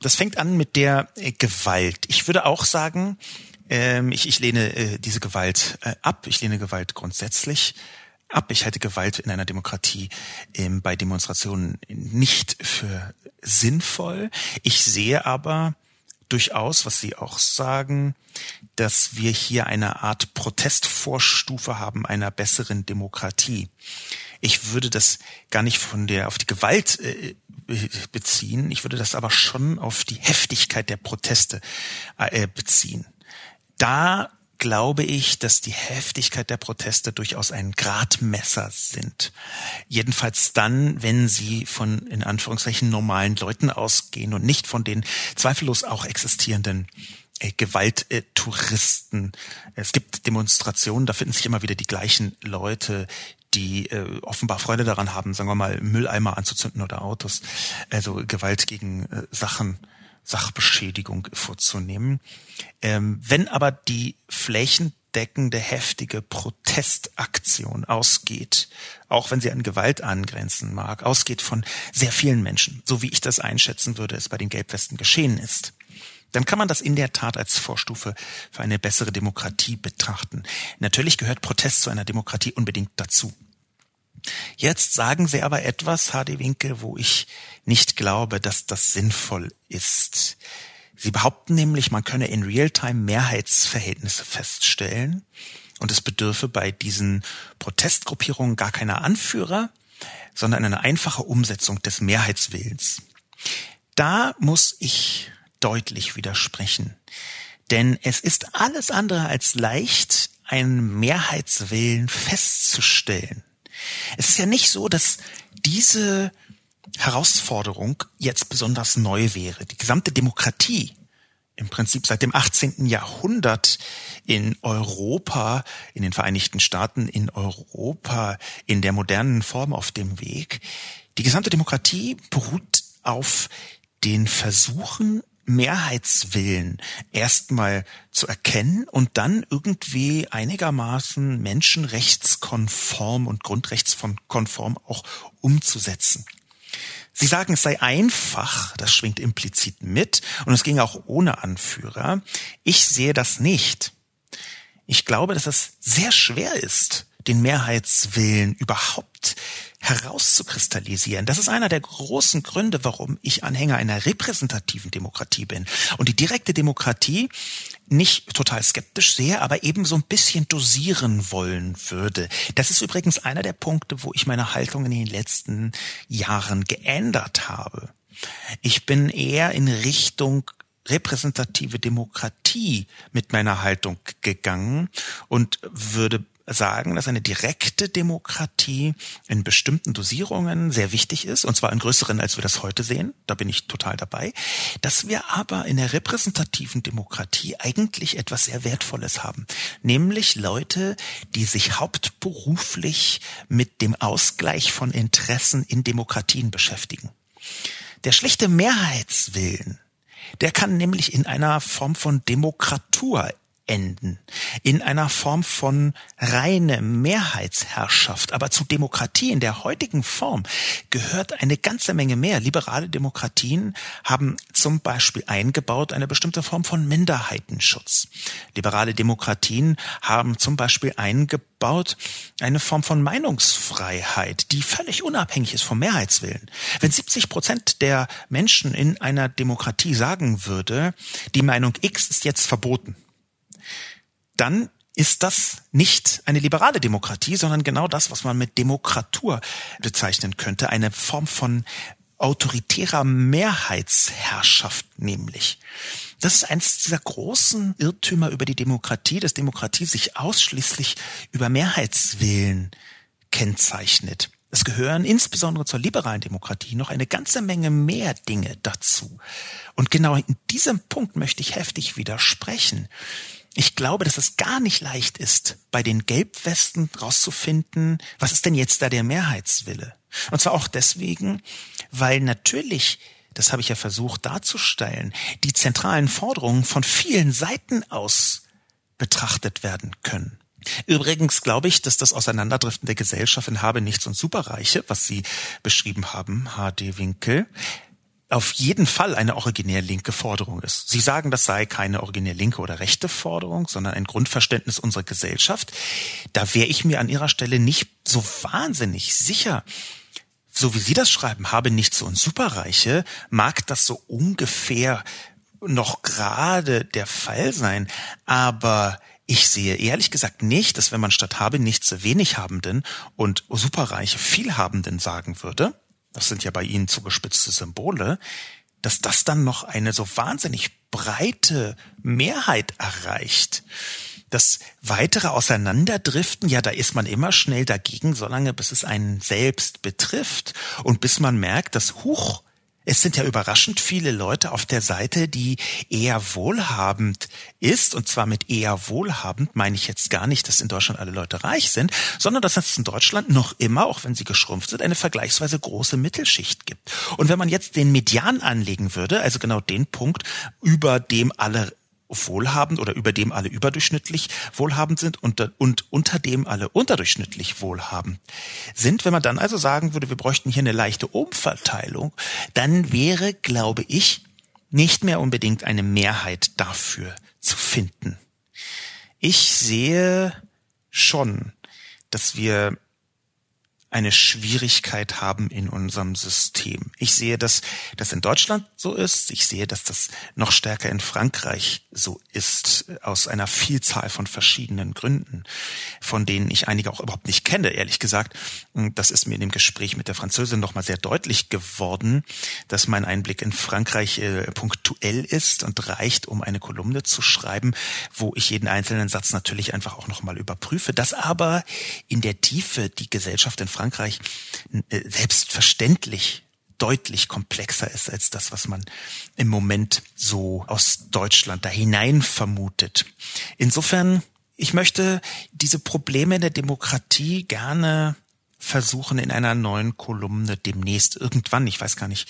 Das fängt an mit der äh, Gewalt. Ich würde auch sagen, ähm, ich, ich lehne äh, diese Gewalt äh, ab. Ich lehne Gewalt grundsätzlich ab. Ich halte Gewalt in einer Demokratie ähm, bei Demonstrationen nicht für sinnvoll. Ich sehe aber durchaus, was Sie auch sagen, dass wir hier eine Art Protestvorstufe haben einer besseren Demokratie. Ich würde das gar nicht von der auf die Gewalt äh, beziehen. Ich würde das aber schon auf die Heftigkeit der Proteste äh, beziehen. Da glaube ich, dass die Heftigkeit der Proteste durchaus ein Gradmesser sind. Jedenfalls dann, wenn sie von in Anführungszeichen normalen Leuten ausgehen und nicht von den zweifellos auch existierenden äh, Gewalttouristen. Es gibt Demonstrationen, da finden sich immer wieder die gleichen Leute, die äh, offenbar Freude daran haben, sagen wir mal, Mülleimer anzuzünden oder Autos. Also Gewalt gegen äh, Sachen Sachbeschädigung vorzunehmen. Ähm, wenn aber die flächendeckende heftige Protestaktion ausgeht, auch wenn sie an Gewalt angrenzen mag, ausgeht von sehr vielen Menschen, so wie ich das einschätzen würde, es bei den Gelbwesten geschehen ist, dann kann man das in der Tat als Vorstufe für eine bessere Demokratie betrachten. Natürlich gehört Protest zu einer Demokratie unbedingt dazu. Jetzt sagen Sie aber etwas, HD Winkel, wo ich nicht glaube, dass das sinnvoll ist. Sie behaupten nämlich, man könne in Realtime Mehrheitsverhältnisse feststellen und es bedürfe bei diesen Protestgruppierungen gar keiner Anführer, sondern eine einfache Umsetzung des Mehrheitswillens. Da muss ich deutlich widersprechen. Denn es ist alles andere als leicht, einen Mehrheitswillen festzustellen. Es ist ja nicht so, dass diese Herausforderung jetzt besonders neu wäre. Die gesamte Demokratie im Prinzip seit dem 18. Jahrhundert in Europa, in den Vereinigten Staaten, in Europa, in der modernen Form auf dem Weg. Die gesamte Demokratie beruht auf den Versuchen, Mehrheitswillen erstmal zu erkennen und dann irgendwie einigermaßen menschenrechtskonform und grundrechtskonform auch umzusetzen. Sie sagen, es sei einfach, das schwingt implizit mit, und es ging auch ohne Anführer. Ich sehe das nicht. Ich glaube, dass es sehr schwer ist, den Mehrheitswillen überhaupt herauszukristallisieren. Das ist einer der großen Gründe, warum ich Anhänger einer repräsentativen Demokratie bin. Und die direkte Demokratie nicht total skeptisch sehe, aber eben so ein bisschen dosieren wollen würde. Das ist übrigens einer der Punkte, wo ich meine Haltung in den letzten Jahren geändert habe. Ich bin eher in Richtung repräsentative Demokratie mit meiner Haltung gegangen und würde sagen, dass eine direkte Demokratie in bestimmten Dosierungen sehr wichtig ist, und zwar in größeren, als wir das heute sehen. Da bin ich total dabei. Dass wir aber in der repräsentativen Demokratie eigentlich etwas sehr Wertvolles haben. Nämlich Leute, die sich hauptberuflich mit dem Ausgleich von Interessen in Demokratien beschäftigen. Der schlichte Mehrheitswillen, der kann nämlich in einer Form von Demokratur enden. In einer Form von reine Mehrheitsherrschaft. Aber zu Demokratie in der heutigen Form gehört eine ganze Menge mehr. Liberale Demokratien haben zum Beispiel eingebaut eine bestimmte Form von Minderheitenschutz. Liberale Demokratien haben zum Beispiel eingebaut eine Form von Meinungsfreiheit, die völlig unabhängig ist vom Mehrheitswillen. Wenn 70 Prozent der Menschen in einer Demokratie sagen würde, die Meinung X ist jetzt verboten, dann ist das nicht eine liberale Demokratie, sondern genau das, was man mit Demokratur bezeichnen könnte, eine Form von autoritärer Mehrheitsherrschaft nämlich. Das ist eines dieser großen Irrtümer über die Demokratie, dass Demokratie sich ausschließlich über Mehrheitswillen kennzeichnet. Es gehören insbesondere zur liberalen Demokratie noch eine ganze Menge mehr Dinge dazu. Und genau in diesem Punkt möchte ich heftig widersprechen. Ich glaube, dass es gar nicht leicht ist, bei den Gelbwesten rauszufinden, was ist denn jetzt da der Mehrheitswille? Und zwar auch deswegen, weil natürlich, das habe ich ja versucht darzustellen, die zentralen Forderungen von vielen Seiten aus betrachtet werden können. Übrigens glaube ich, dass das Auseinanderdriften der Gesellschaft in Habe nichts und Superreiche, was Sie beschrieben haben, H.D. Winkel, auf jeden Fall eine originär linke Forderung ist. Sie sagen, das sei keine originär linke oder rechte Forderung, sondern ein Grundverständnis unserer Gesellschaft. Da wäre ich mir an Ihrer Stelle nicht so wahnsinnig sicher. So wie Sie das schreiben, habe nicht so ein Superreiche, mag das so ungefähr noch gerade der Fall sein, aber ich sehe ehrlich gesagt nicht, dass wenn man statt habe nicht zu wenig Habenden und Superreiche viel Habenden sagen würde, das sind ja bei Ihnen zugespitzte Symbole, dass das dann noch eine so wahnsinnig breite Mehrheit erreicht. Das weitere Auseinanderdriften, ja, da ist man immer schnell dagegen, solange bis es einen selbst betrifft und bis man merkt, dass Huch, es sind ja überraschend viele Leute auf der Seite, die eher wohlhabend ist. Und zwar mit eher wohlhabend meine ich jetzt gar nicht, dass in Deutschland alle Leute reich sind, sondern dass es in Deutschland noch immer, auch wenn sie geschrumpft sind, eine vergleichsweise große Mittelschicht gibt. Und wenn man jetzt den Median anlegen würde, also genau den Punkt, über dem alle wohlhabend oder über dem alle überdurchschnittlich wohlhabend sind und, und unter dem alle unterdurchschnittlich wohlhabend sind. Wenn man dann also sagen würde, wir bräuchten hier eine leichte Umverteilung, dann wäre, glaube ich, nicht mehr unbedingt eine Mehrheit dafür zu finden. Ich sehe schon, dass wir eine Schwierigkeit haben in unserem System. Ich sehe, dass das in Deutschland so ist. Ich sehe, dass das noch stärker in Frankreich so ist, aus einer Vielzahl von verschiedenen Gründen, von denen ich einige auch überhaupt nicht kenne, ehrlich gesagt. Das ist mir in dem Gespräch mit der Französin nochmal sehr deutlich geworden, dass mein Einblick in Frankreich äh, punktuell ist und reicht, um eine Kolumne zu schreiben, wo ich jeden einzelnen Satz natürlich einfach auch nochmal überprüfe, dass aber in der Tiefe die Gesellschaft in Frankreich äh, selbstverständlich deutlich komplexer ist als das, was man im Moment so aus Deutschland da hinein vermutet. Insofern, ich möchte diese Probleme der Demokratie gerne versuchen in einer neuen Kolumne demnächst irgendwann, ich weiß gar nicht,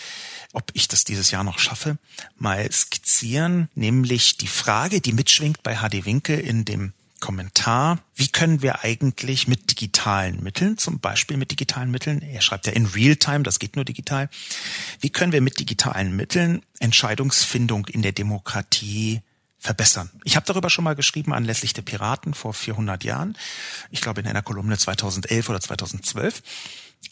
ob ich das dieses Jahr noch schaffe, mal skizzieren, nämlich die Frage, die mitschwingt bei HD Winke in dem Kommentar, wie können wir eigentlich mit digitalen Mitteln, zum Beispiel mit digitalen Mitteln, er schreibt ja in Realtime, das geht nur digital, wie können wir mit digitalen Mitteln Entscheidungsfindung in der Demokratie verbessern. Ich habe darüber schon mal geschrieben anlässlich der Piraten vor 400 Jahren. Ich glaube in einer Kolumne 2011 oder 2012.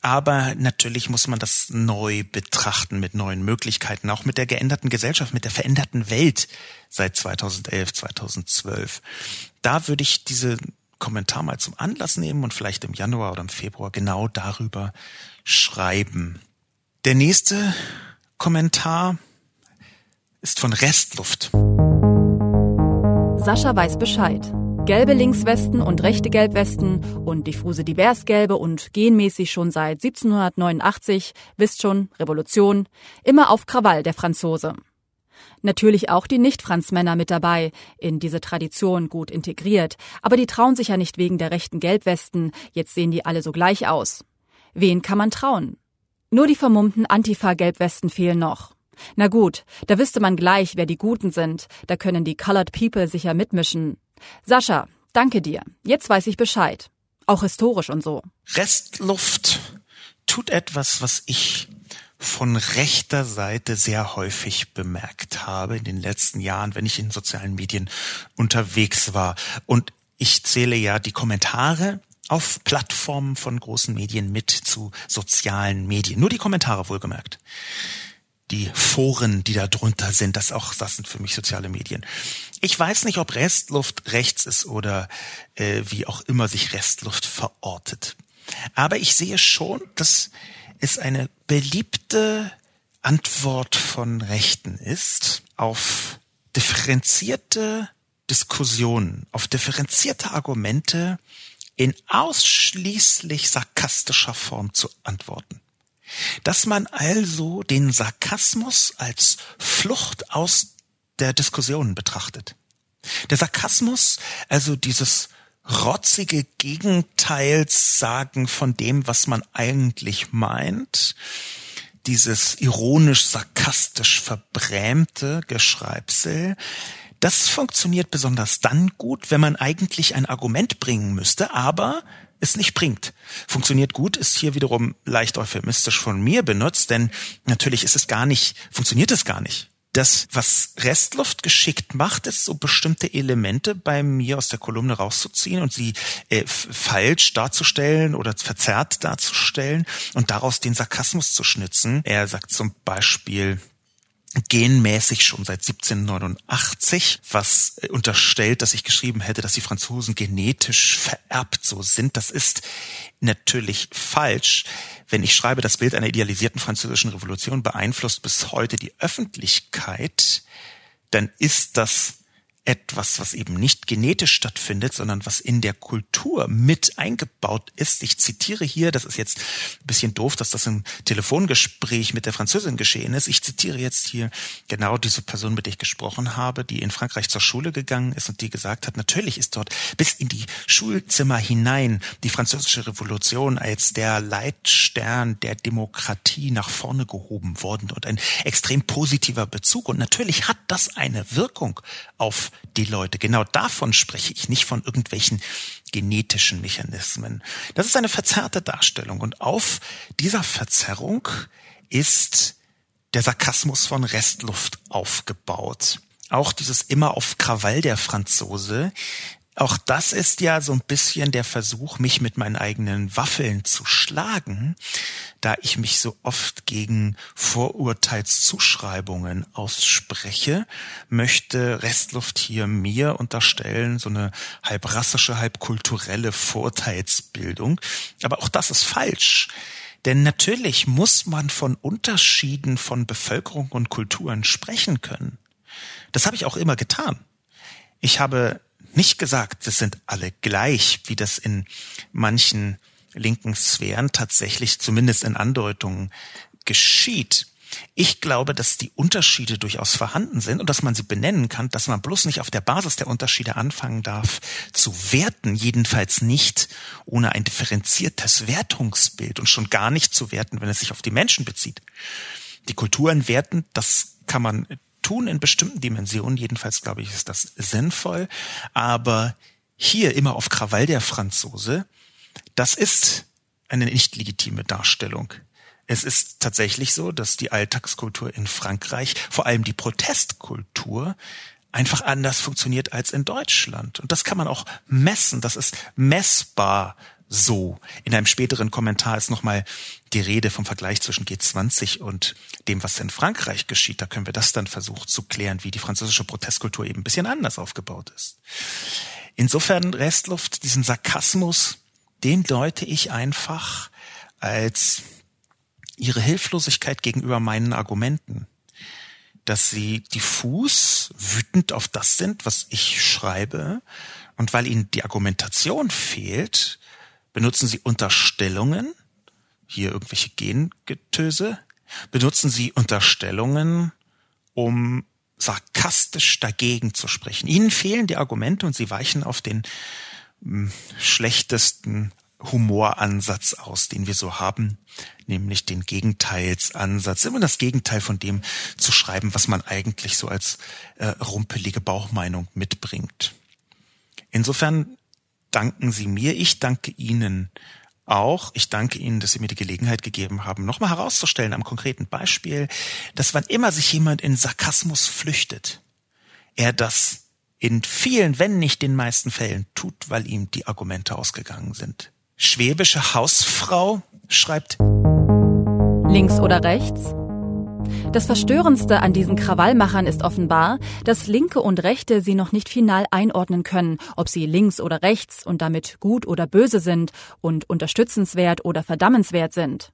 Aber natürlich muss man das neu betrachten mit neuen Möglichkeiten, auch mit der geänderten Gesellschaft, mit der veränderten Welt seit 2011, 2012. Da würde ich diese Kommentar mal zum Anlass nehmen und vielleicht im Januar oder im Februar genau darüber schreiben. Der nächste Kommentar ist von Restluft. Sascha weiß Bescheid. Gelbe Linkswesten und rechte Gelbwesten und diffuse Diversgelbe und genmäßig schon seit 1789, wisst schon, Revolution, immer auf Krawall der Franzose. Natürlich auch die Nicht-Franzmänner mit dabei, in diese Tradition gut integriert, aber die trauen sich ja nicht wegen der rechten Gelbwesten, jetzt sehen die alle so gleich aus. Wen kann man trauen? Nur die vermummten Antifa-Gelbwesten fehlen noch. Na gut, da wüsste man gleich, wer die Guten sind, da können die Colored People sicher mitmischen. Sascha, danke dir. Jetzt weiß ich Bescheid. Auch historisch und so. Restluft tut etwas, was ich von rechter Seite sehr häufig bemerkt habe in den letzten Jahren, wenn ich in sozialen Medien unterwegs war. Und ich zähle ja die Kommentare auf Plattformen von großen Medien mit zu sozialen Medien. Nur die Kommentare wohlgemerkt die Foren, die da drunter sind, das auch, das sind für mich soziale Medien. Ich weiß nicht, ob Restluft rechts ist oder äh, wie auch immer sich Restluft verortet. Aber ich sehe schon, dass es eine beliebte Antwort von Rechten ist auf differenzierte Diskussionen, auf differenzierte Argumente in ausschließlich sarkastischer Form zu antworten dass man also den Sarkasmus als Flucht aus der Diskussion betrachtet. Der Sarkasmus, also dieses rotzige Gegenteilssagen von dem, was man eigentlich meint, dieses ironisch sarkastisch verbrämte Geschreibsel, das funktioniert besonders dann gut, wenn man eigentlich ein Argument bringen müsste, aber es nicht bringt. Funktioniert gut ist hier wiederum leicht euphemistisch von mir benutzt, denn natürlich ist es gar nicht, funktioniert es gar nicht. Das, was Restluft geschickt macht, ist so bestimmte Elemente bei mir aus der Kolumne rauszuziehen und sie äh, falsch darzustellen oder verzerrt darzustellen und daraus den Sarkasmus zu schnitzen. Er sagt zum Beispiel, genmäßig schon seit 1789, was äh, unterstellt, dass ich geschrieben hätte, dass die Franzosen genetisch vererbt so sind. Das ist natürlich falsch. Wenn ich schreibe, das Bild einer idealisierten französischen Revolution beeinflusst bis heute die Öffentlichkeit, dann ist das etwas, was eben nicht genetisch stattfindet, sondern was in der Kultur mit eingebaut ist. Ich zitiere hier, das ist jetzt ein bisschen doof, dass das im Telefongespräch mit der Französin geschehen ist. Ich zitiere jetzt hier genau diese Person, mit der ich gesprochen habe, die in Frankreich zur Schule gegangen ist und die gesagt hat, natürlich ist dort bis in die Schulzimmer hinein die französische Revolution als der Leitstern der Demokratie nach vorne gehoben worden und ein extrem positiver Bezug. Und natürlich hat das eine Wirkung auf die Leute. Genau davon spreche ich, nicht von irgendwelchen genetischen Mechanismen. Das ist eine verzerrte Darstellung und auf dieser Verzerrung ist der Sarkasmus von Restluft aufgebaut. Auch dieses immer auf Krawall der Franzose auch das ist ja so ein bisschen der Versuch, mich mit meinen eigenen Waffeln zu schlagen, da ich mich so oft gegen Vorurteilszuschreibungen ausspreche, möchte Restluft hier mir unterstellen, so eine halb rassische, halb kulturelle Vorteilsbildung. Aber auch das ist falsch. Denn natürlich muss man von Unterschieden von Bevölkerung und Kulturen sprechen können. Das habe ich auch immer getan. Ich habe nicht gesagt, das sind alle gleich, wie das in manchen linken Sphären tatsächlich zumindest in Andeutungen geschieht. Ich glaube, dass die Unterschiede durchaus vorhanden sind und dass man sie benennen kann, dass man bloß nicht auf der Basis der Unterschiede anfangen darf zu werten, jedenfalls nicht ohne ein differenziertes Wertungsbild und schon gar nicht zu werten, wenn es sich auf die Menschen bezieht. Die Kulturen werten, das kann man tun in bestimmten Dimensionen, jedenfalls glaube ich, ist das sinnvoll, aber hier immer auf Krawall der Franzose, das ist eine nicht legitime Darstellung. Es ist tatsächlich so, dass die Alltagskultur in Frankreich, vor allem die Protestkultur, einfach anders funktioniert als in Deutschland. Und das kann man auch messen. Das ist messbar so. In einem späteren Kommentar ist nochmal die Rede vom Vergleich zwischen G20 und dem, was in Frankreich geschieht. Da können wir das dann versuchen zu klären, wie die französische Protestkultur eben ein bisschen anders aufgebaut ist. Insofern Restluft, diesen Sarkasmus, den deute ich einfach als ihre Hilflosigkeit gegenüber meinen Argumenten. Dass sie diffus, wütend auf das sind, was ich schreibe, und weil ihnen die Argumentation fehlt, benutzen sie Unterstellungen, hier irgendwelche Gengetöse, benutzen sie Unterstellungen, um sarkastisch dagegen zu sprechen. Ihnen fehlen die Argumente und sie weichen auf den hm, schlechtesten Humoransatz aus, den wir so haben, nämlich den Gegenteilsansatz, immer das Gegenteil von dem zu schreiben, was man eigentlich so als äh, rumpelige Bauchmeinung mitbringt. Insofern danken Sie mir, ich danke Ihnen auch. Ich danke Ihnen, dass Sie mir die Gelegenheit gegeben haben, nochmal herauszustellen am konkreten Beispiel, dass wann immer sich jemand in Sarkasmus flüchtet, er das in vielen, wenn nicht den meisten Fällen tut, weil ihm die Argumente ausgegangen sind. Schwäbische Hausfrau schreibt Links oder rechts? Das Verstörendste an diesen Krawallmachern ist offenbar, dass Linke und Rechte sie noch nicht final einordnen können, ob sie links oder rechts und damit gut oder böse sind und unterstützenswert oder verdammenswert sind.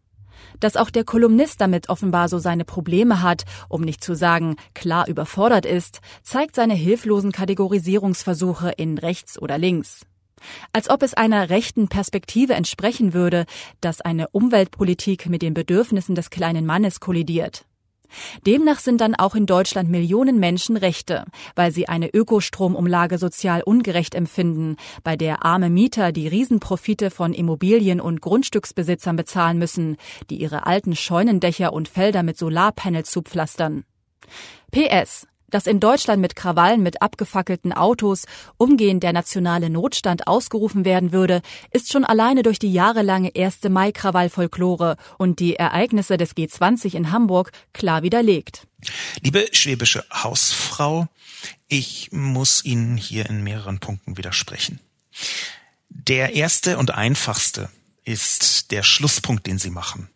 Dass auch der Kolumnist damit offenbar so seine Probleme hat, um nicht zu sagen klar überfordert ist, zeigt seine hilflosen Kategorisierungsversuche in rechts oder links. Als ob es einer rechten Perspektive entsprechen würde, dass eine Umweltpolitik mit den Bedürfnissen des kleinen Mannes kollidiert. Demnach sind dann auch in Deutschland Millionen Menschen Rechte, weil sie eine Ökostromumlage sozial ungerecht empfinden, bei der arme Mieter die Riesenprofite von Immobilien und Grundstücksbesitzern bezahlen müssen, die ihre alten Scheunendächer und Felder mit Solarpanels zupflastern. PS dass in Deutschland mit Krawallen mit abgefackelten Autos umgehend der nationale Notstand ausgerufen werden würde, ist schon alleine durch die jahrelange 1. Mai-Krawall-Folklore und die Ereignisse des G20 in Hamburg klar widerlegt. Liebe schwäbische Hausfrau, ich muss Ihnen hier in mehreren Punkten widersprechen. Der erste und einfachste ist der Schlusspunkt, den Sie machen.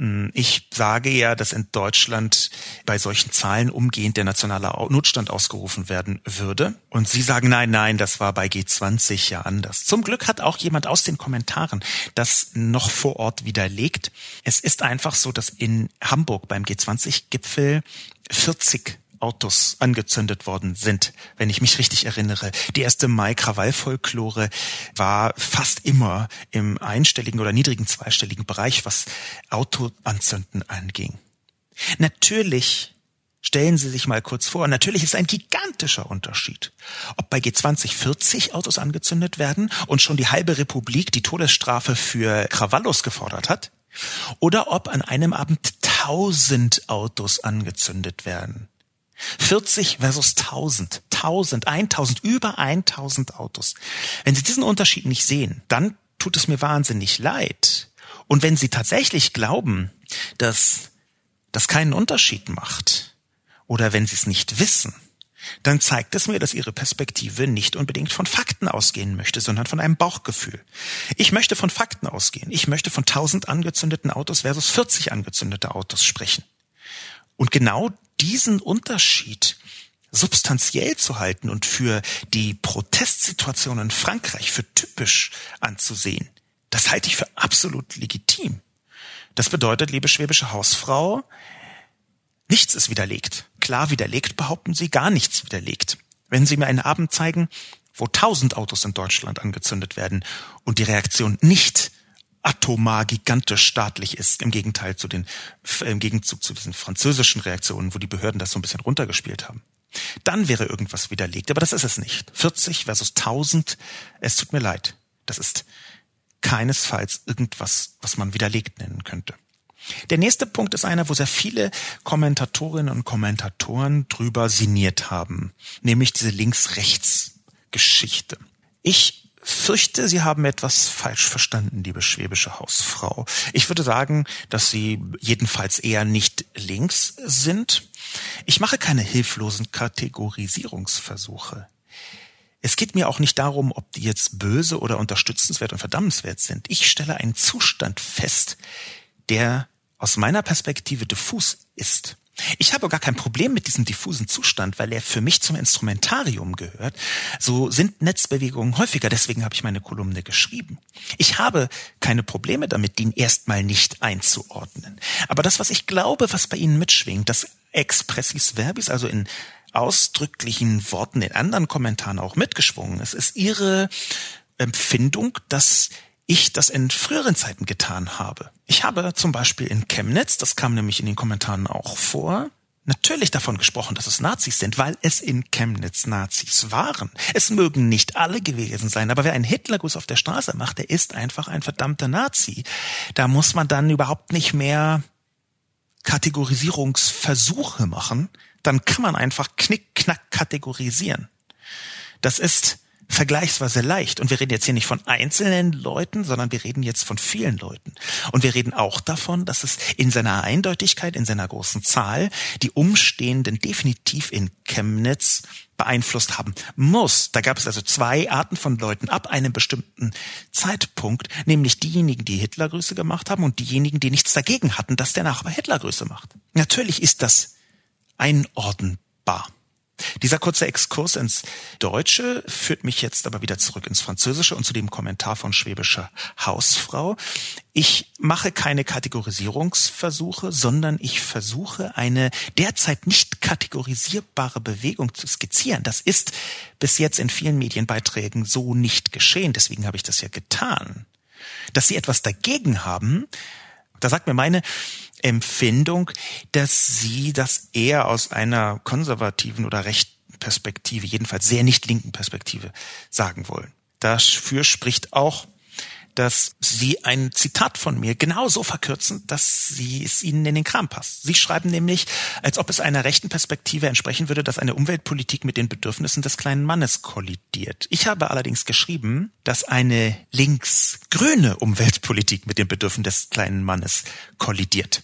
Hm, ich sage ja, dass in Deutschland bei solchen Zahlen umgehend der nationale Notstand ausgerufen werden würde. Und Sie sagen, nein, nein, das war bei G20 ja anders. Zum Glück hat auch jemand aus den Kommentaren das noch vor Ort widerlegt. Es ist einfach so, dass in Hamburg beim G20-Gipfel 40 Autos angezündet worden sind, wenn ich mich richtig erinnere. Die erste Mai-Krawall-Folklore war fast immer im einstelligen oder niedrigen zweistelligen Bereich, was Autoanzünden anging. Natürlich Stellen Sie sich mal kurz vor, natürlich ist ein gigantischer Unterschied, ob bei G20 40 Autos angezündet werden und schon die halbe Republik die Todesstrafe für Krawallos gefordert hat, oder ob an einem Abend 1000 Autos angezündet werden. 40 versus 1000, 1000, 1000, über 1000 Autos. Wenn Sie diesen Unterschied nicht sehen, dann tut es mir wahnsinnig leid. Und wenn Sie tatsächlich glauben, dass das keinen Unterschied macht, oder wenn Sie es nicht wissen, dann zeigt es mir, dass Ihre Perspektive nicht unbedingt von Fakten ausgehen möchte, sondern von einem Bauchgefühl. Ich möchte von Fakten ausgehen. Ich möchte von 1000 angezündeten Autos versus 40 angezündete Autos sprechen. Und genau diesen Unterschied substanziell zu halten und für die Protestsituation in Frankreich für typisch anzusehen, das halte ich für absolut legitim. Das bedeutet, liebe schwäbische Hausfrau, nichts ist widerlegt. Klar widerlegt, behaupten Sie, gar nichts widerlegt. Wenn Sie mir einen Abend zeigen, wo tausend Autos in Deutschland angezündet werden und die Reaktion nicht atomar gigantisch staatlich ist, im Gegenteil zu den, im Gegenzug zu diesen französischen Reaktionen, wo die Behörden das so ein bisschen runtergespielt haben. Dann wäre irgendwas widerlegt, aber das ist es nicht. 40 versus 1000, es tut mir leid. Das ist keinesfalls irgendwas, was man widerlegt nennen könnte. Der nächste Punkt ist einer, wo sehr viele Kommentatorinnen und Kommentatoren drüber sinniert haben, nämlich diese Links-Rechts-Geschichte. Ich fürchte, Sie haben etwas falsch verstanden, liebe schwäbische Hausfrau. Ich würde sagen, dass Sie jedenfalls eher nicht links sind. Ich mache keine hilflosen Kategorisierungsversuche. Es geht mir auch nicht darum, ob die jetzt böse oder unterstützenswert und verdammenswert sind. Ich stelle einen Zustand fest, der aus meiner Perspektive diffus ist. Ich habe gar kein Problem mit diesem diffusen Zustand, weil er für mich zum Instrumentarium gehört. So sind Netzbewegungen häufiger, deswegen habe ich meine Kolumne geschrieben. Ich habe keine Probleme damit, den erstmal nicht einzuordnen. Aber das, was ich glaube, was bei Ihnen mitschwingt, das Expressis Verbis, also in ausdrücklichen Worten in anderen Kommentaren auch mitgeschwungen ist, ist Ihre Empfindung, dass ich das in früheren Zeiten getan habe. Ich habe zum Beispiel in Chemnitz, das kam nämlich in den Kommentaren auch vor, natürlich davon gesprochen, dass es Nazis sind, weil es in Chemnitz Nazis waren. Es mögen nicht alle gewesen sein, aber wer einen Hitlergruß auf der Straße macht, der ist einfach ein verdammter Nazi. Da muss man dann überhaupt nicht mehr Kategorisierungsversuche machen, dann kann man einfach knick-knack kategorisieren. Das ist vergleichsweise leicht. Und wir reden jetzt hier nicht von einzelnen Leuten, sondern wir reden jetzt von vielen Leuten. Und wir reden auch davon, dass es in seiner Eindeutigkeit, in seiner großen Zahl, die Umstehenden definitiv in Chemnitz beeinflusst haben muss. Da gab es also zwei Arten von Leuten ab einem bestimmten Zeitpunkt, nämlich diejenigen, die Hitlergrüße gemacht haben und diejenigen, die nichts dagegen hatten, dass der Nachbar Hitlergrüße macht. Natürlich ist das einordnbar. Dieser kurze Exkurs ins Deutsche führt mich jetzt aber wieder zurück ins Französische und zu dem Kommentar von schwäbischer Hausfrau. Ich mache keine Kategorisierungsversuche, sondern ich versuche eine derzeit nicht kategorisierbare Bewegung zu skizzieren. Das ist bis jetzt in vielen Medienbeiträgen so nicht geschehen. Deswegen habe ich das ja getan. Dass Sie etwas dagegen haben, da sagt mir meine Empfindung, dass Sie das eher aus einer konservativen oder rechten Perspektive, jedenfalls sehr nicht linken Perspektive sagen wollen. Dafür spricht auch dass Sie ein Zitat von mir genau so verkürzen, dass Sie es Ihnen in den Kram passt. Sie schreiben nämlich, als ob es einer rechten Perspektive entsprechen würde, dass eine Umweltpolitik mit den Bedürfnissen des kleinen Mannes kollidiert. Ich habe allerdings geschrieben, dass eine linksgrüne Umweltpolitik mit den Bedürfnissen des kleinen Mannes kollidiert.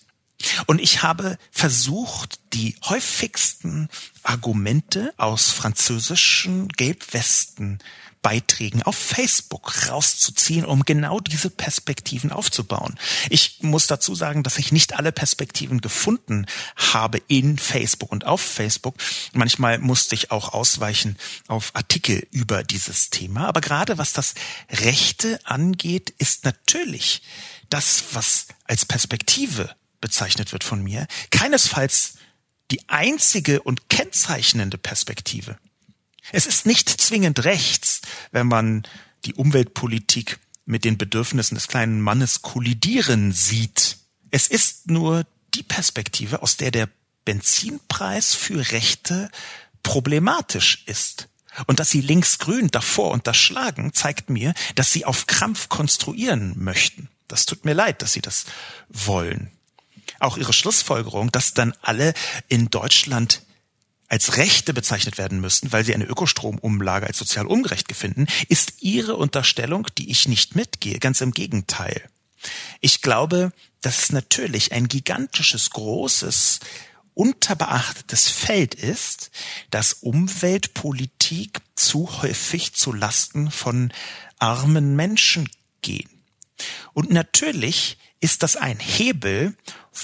Und ich habe versucht, die häufigsten Argumente aus französischen Gelbwesten Beiträgen auf Facebook rauszuziehen, um genau diese Perspektiven aufzubauen. Ich muss dazu sagen, dass ich nicht alle Perspektiven gefunden habe in Facebook und auf Facebook. Manchmal musste ich auch ausweichen auf Artikel über dieses Thema. Aber gerade was das Rechte angeht, ist natürlich das, was als Perspektive bezeichnet wird von mir, keinesfalls die einzige und kennzeichnende Perspektive. Es ist nicht zwingend rechts, wenn man die Umweltpolitik mit den Bedürfnissen des kleinen Mannes kollidieren sieht. Es ist nur die Perspektive, aus der der Benzinpreis für Rechte problematisch ist. Und dass sie linksgrün davor unterschlagen, zeigt mir, dass sie auf Krampf konstruieren möchten. Das tut mir leid, dass sie das wollen. Auch ihre Schlussfolgerung, dass dann alle in Deutschland als Rechte bezeichnet werden müssten, weil sie eine Ökostromumlage als sozial ungerecht befinden, ist ihre Unterstellung, die ich nicht mitgehe. Ganz im Gegenteil. Ich glaube, dass es natürlich ein gigantisches, großes, unterbeachtetes Feld ist, dass Umweltpolitik zu häufig zu Lasten von armen Menschen gehen. Und natürlich ist das ein Hebel,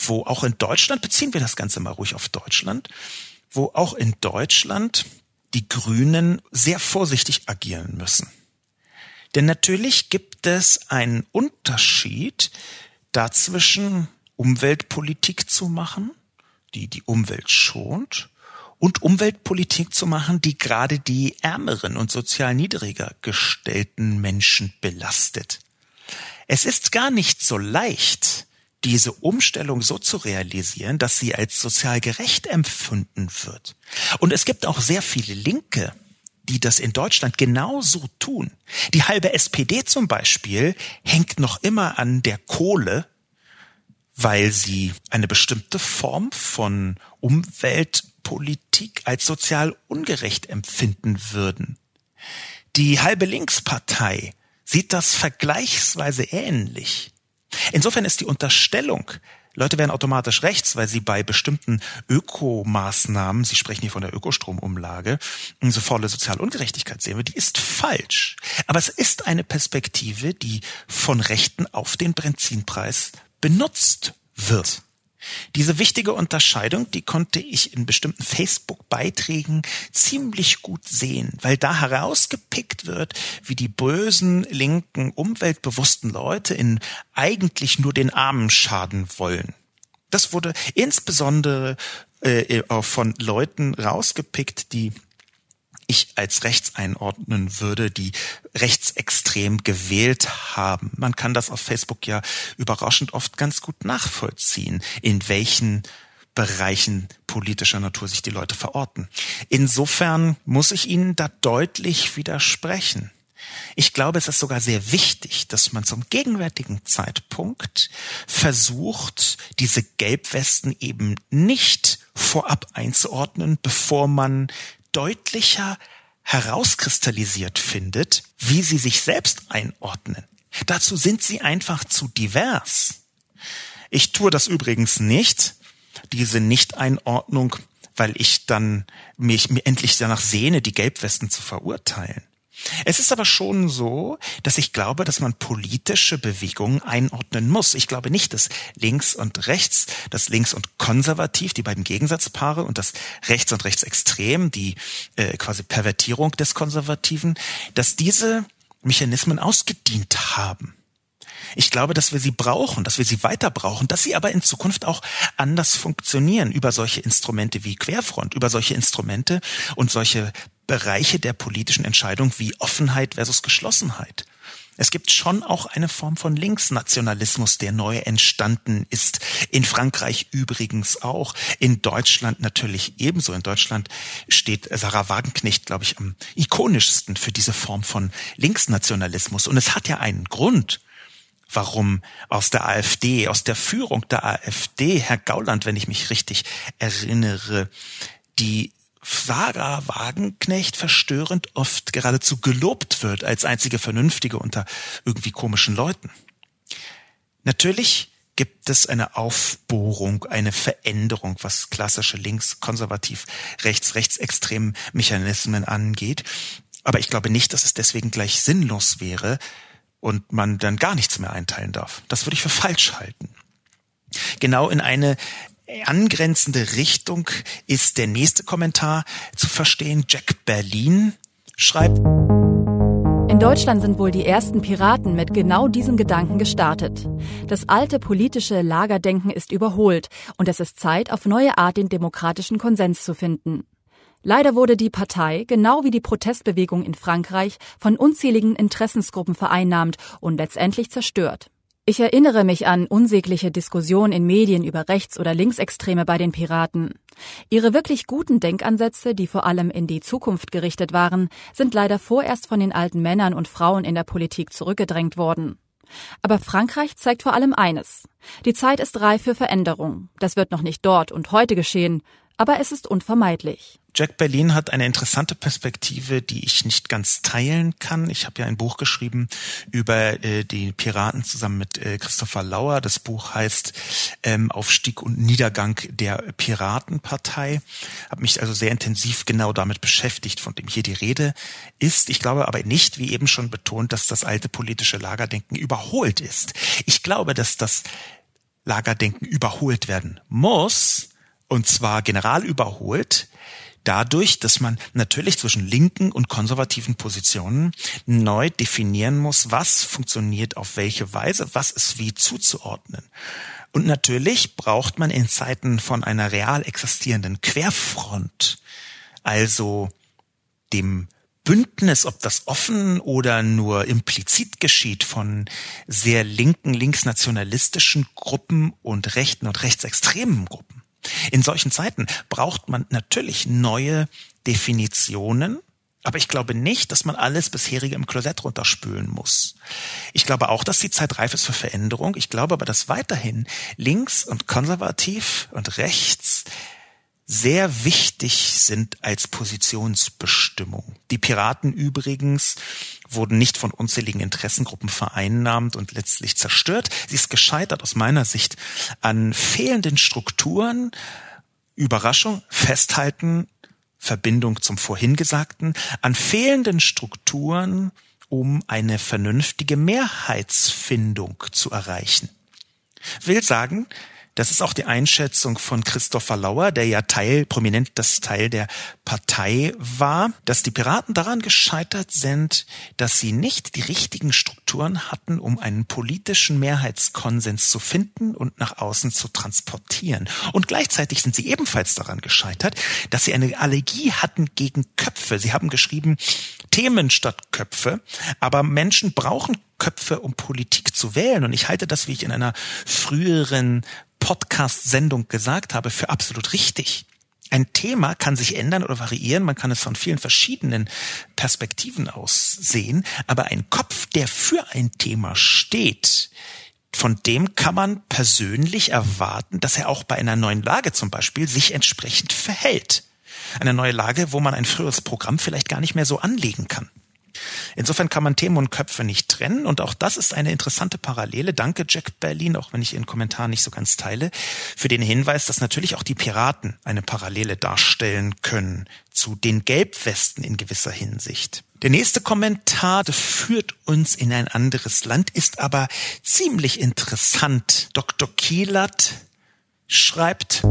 wo auch in Deutschland, beziehen wir das Ganze mal ruhig auf Deutschland, wo auch in Deutschland die Grünen sehr vorsichtig agieren müssen. Denn natürlich gibt es einen Unterschied dazwischen, Umweltpolitik zu machen, die die Umwelt schont, und Umweltpolitik zu machen, die gerade die ärmeren und sozial niedriger gestellten Menschen belastet. Es ist gar nicht so leicht, diese Umstellung so zu realisieren, dass sie als sozial gerecht empfunden wird. Und es gibt auch sehr viele Linke, die das in Deutschland genauso tun. Die halbe SPD zum Beispiel hängt noch immer an der Kohle, weil sie eine bestimmte Form von Umweltpolitik als sozial ungerecht empfinden würden. Die halbe Linkspartei sieht das vergleichsweise ähnlich. Insofern ist die Unterstellung, Leute werden automatisch rechts, weil sie bei bestimmten Ökomaßnahmen, Sie sprechen hier von der Ökostromumlage, so volle Sozialungerechtigkeit sehen wir, die ist falsch. Aber es ist eine Perspektive, die von Rechten auf den Benzinpreis benutzt wird. Diese wichtige Unterscheidung, die konnte ich in bestimmten Facebook-Beiträgen ziemlich gut sehen, weil da herausgepickt wird, wie die bösen, linken, umweltbewussten Leute in eigentlich nur den Armen schaden wollen. Das wurde insbesondere äh, von Leuten rausgepickt, die ich als rechts einordnen würde, die rechtsextrem gewählt haben. Man kann das auf Facebook ja überraschend oft ganz gut nachvollziehen, in welchen Bereichen politischer Natur sich die Leute verorten. Insofern muss ich Ihnen da deutlich widersprechen. Ich glaube, es ist sogar sehr wichtig, dass man zum gegenwärtigen Zeitpunkt versucht, diese Gelbwesten eben nicht vorab einzuordnen, bevor man deutlicher herauskristallisiert findet, wie sie sich selbst einordnen. Dazu sind sie einfach zu divers. Ich tue das übrigens nicht, diese Nicht-Einordnung, weil ich dann mich mir endlich danach sehne, die Gelbwesten zu verurteilen. Es ist aber schon so, dass ich glaube, dass man politische Bewegungen einordnen muss. Ich glaube nicht, dass links und rechts, dass links und konservativ, die beiden Gegensatzpaare und das rechts und rechtsextrem, die äh, quasi Pervertierung des Konservativen, dass diese Mechanismen ausgedient haben. Ich glaube, dass wir sie brauchen, dass wir sie weiter brauchen, dass sie aber in Zukunft auch anders funktionieren über solche Instrumente wie Querfront, über solche Instrumente und solche Bereiche der politischen Entscheidung wie Offenheit versus Geschlossenheit. Es gibt schon auch eine Form von Linksnationalismus, der neu entstanden ist. In Frankreich übrigens auch. In Deutschland natürlich ebenso. In Deutschland steht Sarah Wagenknecht, glaube ich, am ikonischsten für diese Form von Linksnationalismus. Und es hat ja einen Grund warum aus der AfD, aus der Führung der AfD, Herr Gauland, wenn ich mich richtig erinnere, die Sarah Wagenknecht verstörend oft geradezu gelobt wird als einzige Vernünftige unter irgendwie komischen Leuten. Natürlich gibt es eine Aufbohrung, eine Veränderung, was klassische links, konservativ, rechts, rechtsextremen Mechanismen angeht. Aber ich glaube nicht, dass es deswegen gleich sinnlos wäre und man dann gar nichts mehr einteilen darf. Das würde ich für falsch halten. Genau in eine angrenzende Richtung ist der nächste Kommentar zu verstehen. Jack Berlin schreibt, in Deutschland sind wohl die ersten Piraten mit genau diesem Gedanken gestartet. Das alte politische Lagerdenken ist überholt und es ist Zeit, auf neue Art den demokratischen Konsens zu finden. Leider wurde die Partei, genau wie die Protestbewegung in Frankreich, von unzähligen Interessensgruppen vereinnahmt und letztendlich zerstört. Ich erinnere mich an unsägliche Diskussionen in Medien über Rechts- oder Linksextreme bei den Piraten. Ihre wirklich guten Denkansätze, die vor allem in die Zukunft gerichtet waren, sind leider vorerst von den alten Männern und Frauen in der Politik zurückgedrängt worden. Aber Frankreich zeigt vor allem eines. Die Zeit ist reif für Veränderung. Das wird noch nicht dort und heute geschehen, aber es ist unvermeidlich. Jack Berlin hat eine interessante Perspektive, die ich nicht ganz teilen kann. Ich habe ja ein Buch geschrieben über äh, die Piraten zusammen mit äh, Christopher Lauer. Das Buch heißt ähm, Aufstieg und Niedergang der Piratenpartei. Habe mich also sehr intensiv genau damit beschäftigt, von dem hier die Rede ist. Ich glaube aber nicht, wie eben schon betont, dass das alte politische Lagerdenken überholt ist. Ich glaube, dass das Lagerdenken überholt werden muss, und zwar general überholt, dadurch, dass man natürlich zwischen linken und konservativen Positionen neu definieren muss, was funktioniert auf welche Weise, was ist wie zuzuordnen. Und natürlich braucht man in Zeiten von einer real existierenden Querfront, also dem Bündnis, ob das offen oder nur implizit geschieht von sehr linken, linksnationalistischen Gruppen und rechten und rechtsextremen Gruppen. In solchen Zeiten braucht man natürlich neue Definitionen, aber ich glaube nicht, dass man alles bisherige im Klosett runterspülen muss. Ich glaube auch, dass die Zeit reif ist für Veränderung. Ich glaube aber, dass weiterhin links und konservativ und rechts sehr wichtig sind als Positionsbestimmung. Die Piraten übrigens wurden nicht von unzähligen Interessengruppen vereinnahmt und letztlich zerstört. Sie ist gescheitert aus meiner Sicht an fehlenden Strukturen, Überraschung, Festhalten, Verbindung zum Vorhingesagten, an fehlenden Strukturen, um eine vernünftige Mehrheitsfindung zu erreichen. Will sagen, das ist auch die Einschätzung von Christopher Lauer, der ja Teil, prominent das Teil der Partei war, dass die Piraten daran gescheitert sind, dass sie nicht die richtigen Strukturen hatten, um einen politischen Mehrheitskonsens zu finden und nach außen zu transportieren. Und gleichzeitig sind sie ebenfalls daran gescheitert, dass sie eine Allergie hatten gegen Köpfe. Sie haben geschrieben, Themen statt Köpfe, aber Menschen brauchen Köpfe, um Politik zu wählen. Und ich halte das, wie ich in einer früheren Podcast-Sendung gesagt habe, für absolut richtig. Ein Thema kann sich ändern oder variieren, man kann es von vielen verschiedenen Perspektiven aus sehen, aber ein Kopf, der für ein Thema steht, von dem kann man persönlich erwarten, dass er auch bei einer neuen Lage zum Beispiel sich entsprechend verhält. Eine neue Lage, wo man ein früheres Programm vielleicht gar nicht mehr so anlegen kann. Insofern kann man Themen und Köpfe nicht trennen und auch das ist eine interessante Parallele. Danke Jack Berlin, auch wenn ich Ihren Kommentar nicht so ganz teile, für den Hinweis, dass natürlich auch die Piraten eine Parallele darstellen können zu den Gelbwesten in gewisser Hinsicht. Der nächste Kommentar führt uns in ein anderes Land, ist aber ziemlich interessant. Dr. Kielert schreibt,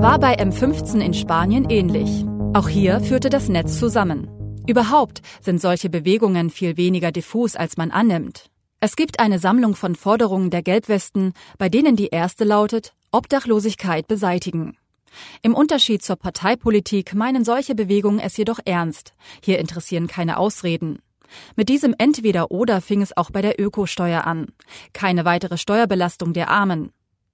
war bei M15 in Spanien ähnlich. Auch hier führte das Netz zusammen. Überhaupt sind solche Bewegungen viel weniger diffus, als man annimmt. Es gibt eine Sammlung von Forderungen der Gelbwesten, bei denen die erste lautet Obdachlosigkeit beseitigen. Im Unterschied zur Parteipolitik meinen solche Bewegungen es jedoch ernst. Hier interessieren keine Ausreden. Mit diesem Entweder-Oder fing es auch bei der Ökosteuer an. Keine weitere Steuerbelastung der Armen.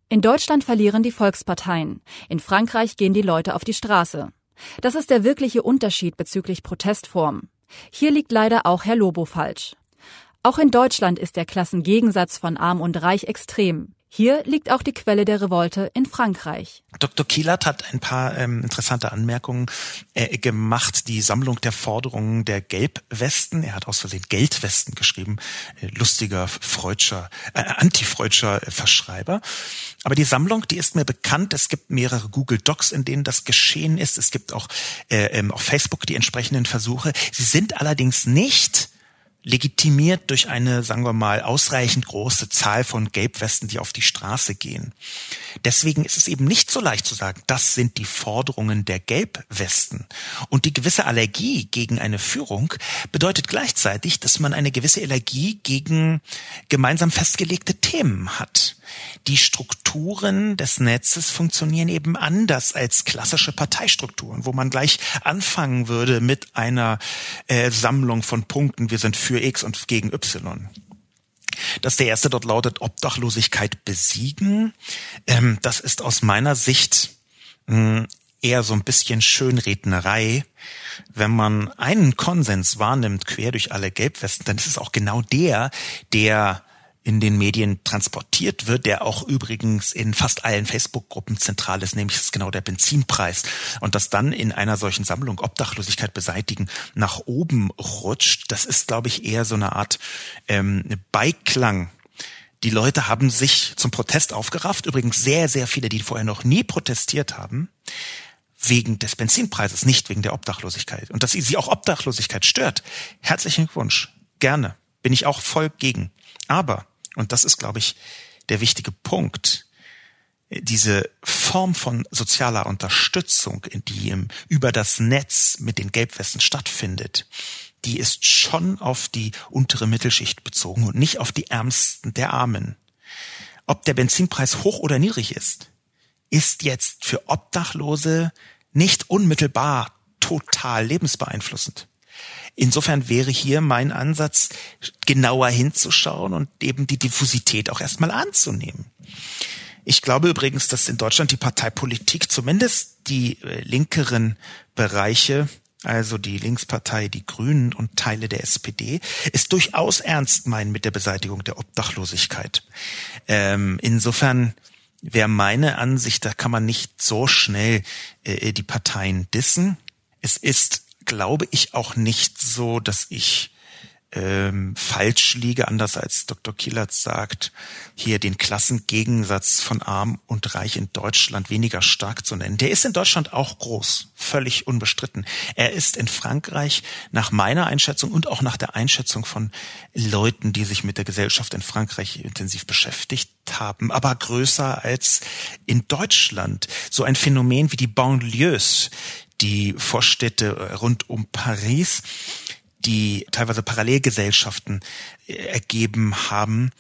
In Deutschland verlieren die Volksparteien. In Frankreich gehen die Leute auf die Straße. Das ist der wirkliche Unterschied bezüglich Protestform. Hier liegt leider auch Herr Lobo falsch. Auch in Deutschland ist der Klassengegensatz von Arm und Reich extrem. Hier liegt auch die Quelle der Revolte in Frankreich. Dr. Kielert hat ein paar ähm, interessante Anmerkungen äh, gemacht. Die Sammlung der Forderungen der Gelbwesten. Er hat aus Versehen Geldwesten geschrieben. Äh, lustiger Freudscher, äh, antifreudscher Verschreiber. Aber die Sammlung, die ist mir bekannt. Es gibt mehrere Google Docs, in denen das geschehen ist. Es gibt auch äh, ähm, auf Facebook die entsprechenden Versuche. Sie sind allerdings nicht legitimiert durch eine, sagen wir mal, ausreichend große Zahl von Gelbwesten, die auf die Straße gehen. Deswegen ist es eben nicht so leicht zu sagen, das sind die Forderungen der Gelbwesten. Und die gewisse Allergie gegen eine Führung bedeutet gleichzeitig, dass man eine gewisse Allergie gegen gemeinsam festgelegte Themen hat. Die Strukturen des Netzes funktionieren eben anders als klassische Parteistrukturen, wo man gleich anfangen würde mit einer äh, Sammlung von Punkten, wir sind für X und gegen Y. Dass der erste dort lautet Obdachlosigkeit besiegen. Ähm, das ist aus meiner Sicht mh, hm, eher so ein bisschen Schönrednerei. Wenn man einen Konsens wahrnimmt, quer durch alle Gelbwesten, dann ist es auch genau der, der in den Medien transportiert wird, der auch übrigens in fast allen Facebook-Gruppen zentral ist, nämlich ist genau der Benzinpreis. Und das dann in einer solchen Sammlung Obdachlosigkeit beseitigen nach oben rutscht, das ist, glaube ich, eher so eine Art ähm, Beiklang die Leute haben sich zum Protest aufgerafft. Übrigens sehr, sehr viele, die vorher noch nie protestiert haben, wegen des Benzinpreises, nicht wegen der Obdachlosigkeit. Und dass sie auch Obdachlosigkeit stört. Herzlichen Glückwunsch. Gerne. Bin ich auch voll gegen. Aber und das ist, glaube ich, der wichtige Punkt. Diese Form von sozialer Unterstützung, die im, über das Netz mit den Gelbwesten stattfindet, die ist schon auf die untere Mittelschicht bezogen und nicht auf die Ärmsten der Armen. Ob der Benzinpreis hoch oder niedrig ist, ist jetzt für Obdachlose nicht unmittelbar total lebensbeeinflussend. Insofern wäre hier mein Ansatz, genauer hinzuschauen und eben die Diffusität auch erstmal anzunehmen. Ich glaube übrigens, dass in Deutschland die Parteipolitik, zumindest die äh, linkeren Bereiche, also die Linkspartei, die Grünen und Teile der SPD, es durchaus ernst meinen mit der Beseitigung der Obdachlosigkeit. Ähm, insofern wäre meine Ansicht, da kann man nicht so schnell äh, die Parteien dissen. Es ist, glaube ich, auch nicht so, dass ich ähm, falsch liege, anders als Dr. Kielert sagt, hier den Klassengegensatz von Arm und Reich in Deutschland weniger stark zu nennen. Der ist in Deutschland auch groß, völlig unbestritten. Er ist in Frankreich nach meiner Einschätzung und auch nach der Einschätzung von Leuten, die sich mit der Gesellschaft in Frankreich intensiv beschäftigt haben, aber größer als in Deutschland. So ein Phänomen wie die Banlieues, die Vorstädte rund um Paris, die teilweise Parallelgesellschaften äh, ergeben haben.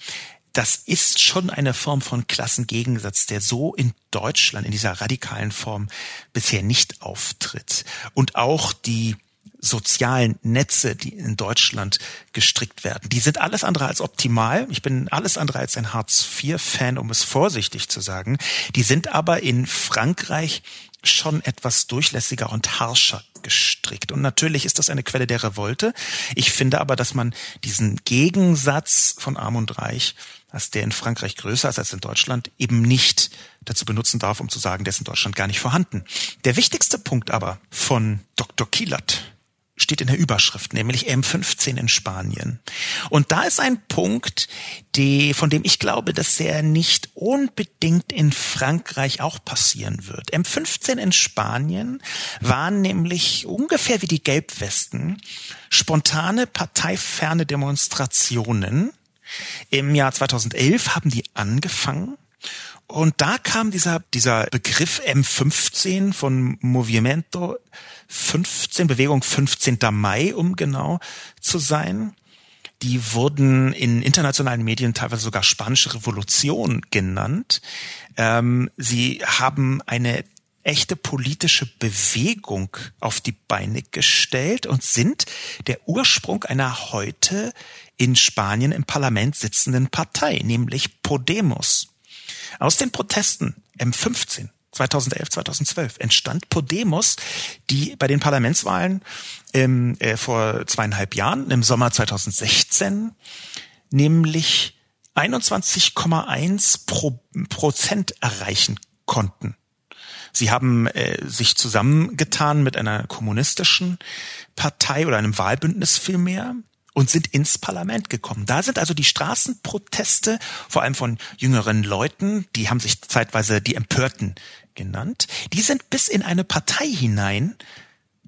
Das ist schon eine Form von Klassengegensatz, der so in Deutschland in dieser radikalen Form bisher nicht auftritt. Und auch die sozialen Netze, die in Deutschland gestrickt werden. Die sind alles andere als optimal. Ich bin alles andere als ein Hartz-IV-Fan, um es vorsichtig zu sagen. Die sind aber in Frankreich schon etwas durchlässiger und harscher gestrickt. Und natürlich ist das eine Quelle der Revolte. Ich finde aber, dass man diesen Gegensatz von Arm und Reich, dass der in Frankreich größer ist als in Deutschland, eben nicht dazu benutzen darf, um zu sagen, der ist in Deutschland gar nicht vorhanden. Der wichtigste Punkt aber von Dr. Kielert steht in der Überschrift, nämlich M15 in Spanien. Und da ist ein Punkt, die, von dem ich glaube, dass er nicht unbedingt in Frankreich auch passieren wird. M15 in Spanien waren nämlich ungefähr wie die Gelbwesten spontane parteiferne Demonstrationen. Im Jahr 2011 haben die angefangen und da kam dieser, dieser Begriff M15 von Movimento 15, Bewegung 15. Mai, um genau zu sein. Die wurden in internationalen Medien teilweise sogar spanische Revolution genannt. Ähm, sie haben eine echte politische Bewegung auf die Beine gestellt und sind der Ursprung einer heute in Spanien im Parlament sitzenden Partei, nämlich Podemos. Aus den Protesten M15 2011, 2012 entstand Podemos, die bei den Parlamentswahlen ähm, äh, vor zweieinhalb Jahren, im Sommer 2016, nämlich 21,1 Pro Prozent erreichen konnten. Sie haben äh, sich zusammengetan mit einer kommunistischen Partei oder einem Wahlbündnis vielmehr und sind ins Parlament gekommen. Da sind also die Straßenproteste, vor allem von jüngeren Leuten, die haben sich zeitweise die Empörten genannt, die sind bis in eine Partei hinein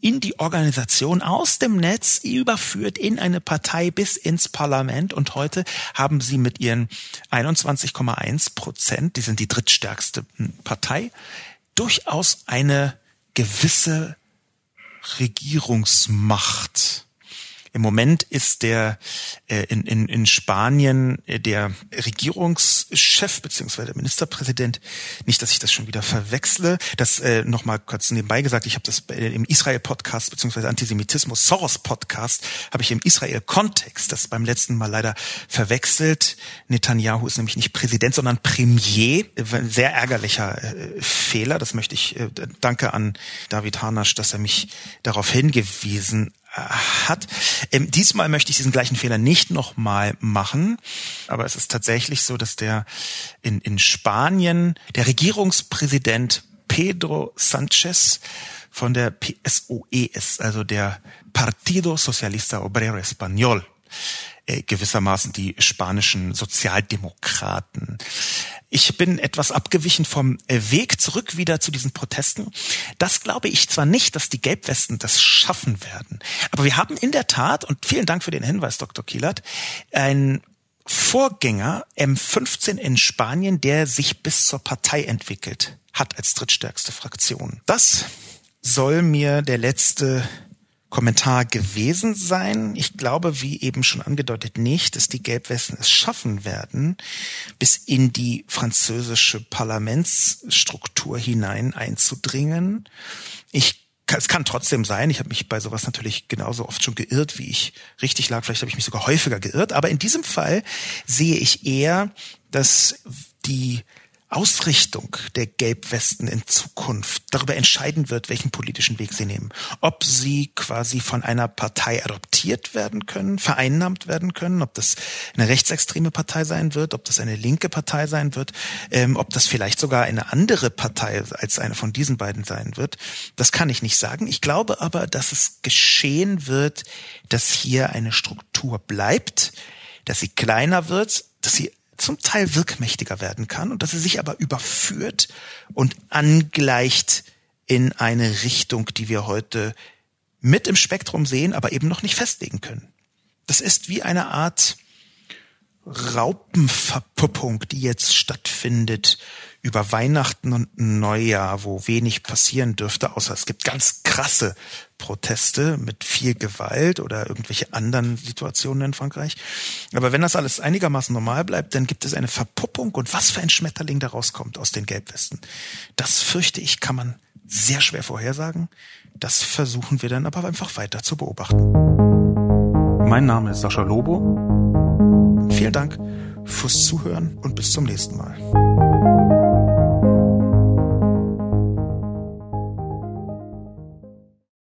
in die Organisation aus dem Netz überführt in eine Partei bis ins Parlament und heute haben sie mit ihren 21,1 Prozent, die sind die drittstärkste Partei, durchaus eine gewisse Regierungsmacht. Im Moment ist der äh, in, in, in Spanien äh, der Regierungschef beziehungsweise der Ministerpräsident, nicht, dass ich das schon wieder verwechsle, das äh, nochmal kurz nebenbei gesagt, ich habe das im Israel-Podcast beziehungsweise Antisemitismus Soros-Podcast, habe ich im Israel-Kontext das beim letzten Mal leider verwechselt. Netanyahu ist nämlich nicht Präsident, sondern Premier. Ein sehr ärgerlicher äh, Fehler. Das möchte ich, äh, danke an David Harnasch, dass er mich darauf hingewiesen hat. Ähm, diesmal möchte ich diesen gleichen Fehler nicht nochmal machen, aber es ist tatsächlich so, dass der in, in Spanien der Regierungspräsident Pedro Sanchez von der PSOE ist, also der Partido Socialista Obrero Español äh, gewissermaßen die spanischen Sozialdemokraten. Ich bin etwas abgewichen vom äh, Weg zurück wieder zu diesen Protesten. Das glaube ich zwar nicht, dass die Gelbwesten das schaffen werden, aber wir haben in der Tat, und vielen Dank für den Hinweis, Dr. Kielert, ein Vorgänger M15 in Spanien, der sich bis zur Partei entwickelt hat als drittstärkste Fraktion. Das soll mir der letzte Kommentar gewesen sein. Ich glaube, wie eben schon angedeutet, nicht, dass die Gelbwesten es schaffen werden, bis in die französische Parlamentsstruktur hinein einzudringen. Ich es kann trotzdem sein, ich habe mich bei sowas natürlich genauso oft schon geirrt, wie ich richtig lag. Vielleicht habe ich mich sogar häufiger geirrt. Aber in diesem Fall sehe ich eher, dass die Ausrichtung der Gelbwesten in Zukunft darüber entscheiden wird, welchen politischen Weg sie nehmen. Ob sie quasi von einer Partei adoptiert werden können, vereinnahmt werden können, ob das eine rechtsextreme Partei sein wird, ob das eine linke Partei sein wird, ähm, ob das vielleicht sogar eine andere Partei als eine von diesen beiden sein wird. Das kann ich nicht sagen. Ich glaube aber, dass es geschehen wird, dass hier eine Struktur bleibt, dass sie kleiner wird, dass sie zum Teil wirkmächtiger werden kann und dass sie sich aber überführt und angleicht in eine Richtung, die wir heute mit im Spektrum sehen, aber eben noch nicht festlegen können. Das ist wie eine Art Raupenverpuppung, die jetzt stattfindet über Weihnachten und Neujahr, wo wenig passieren dürfte, außer es gibt ganz krasse Proteste mit viel Gewalt oder irgendwelche anderen Situationen in Frankreich. Aber wenn das alles einigermaßen normal bleibt, dann gibt es eine Verpuppung und was für ein Schmetterling daraus kommt aus den Gelbwesten. Das fürchte ich, kann man sehr schwer vorhersagen. Das versuchen wir dann aber einfach weiter zu beobachten. Mein Name ist Sascha Lobo. Vielen Dank fürs Zuhören und bis zum nächsten Mal.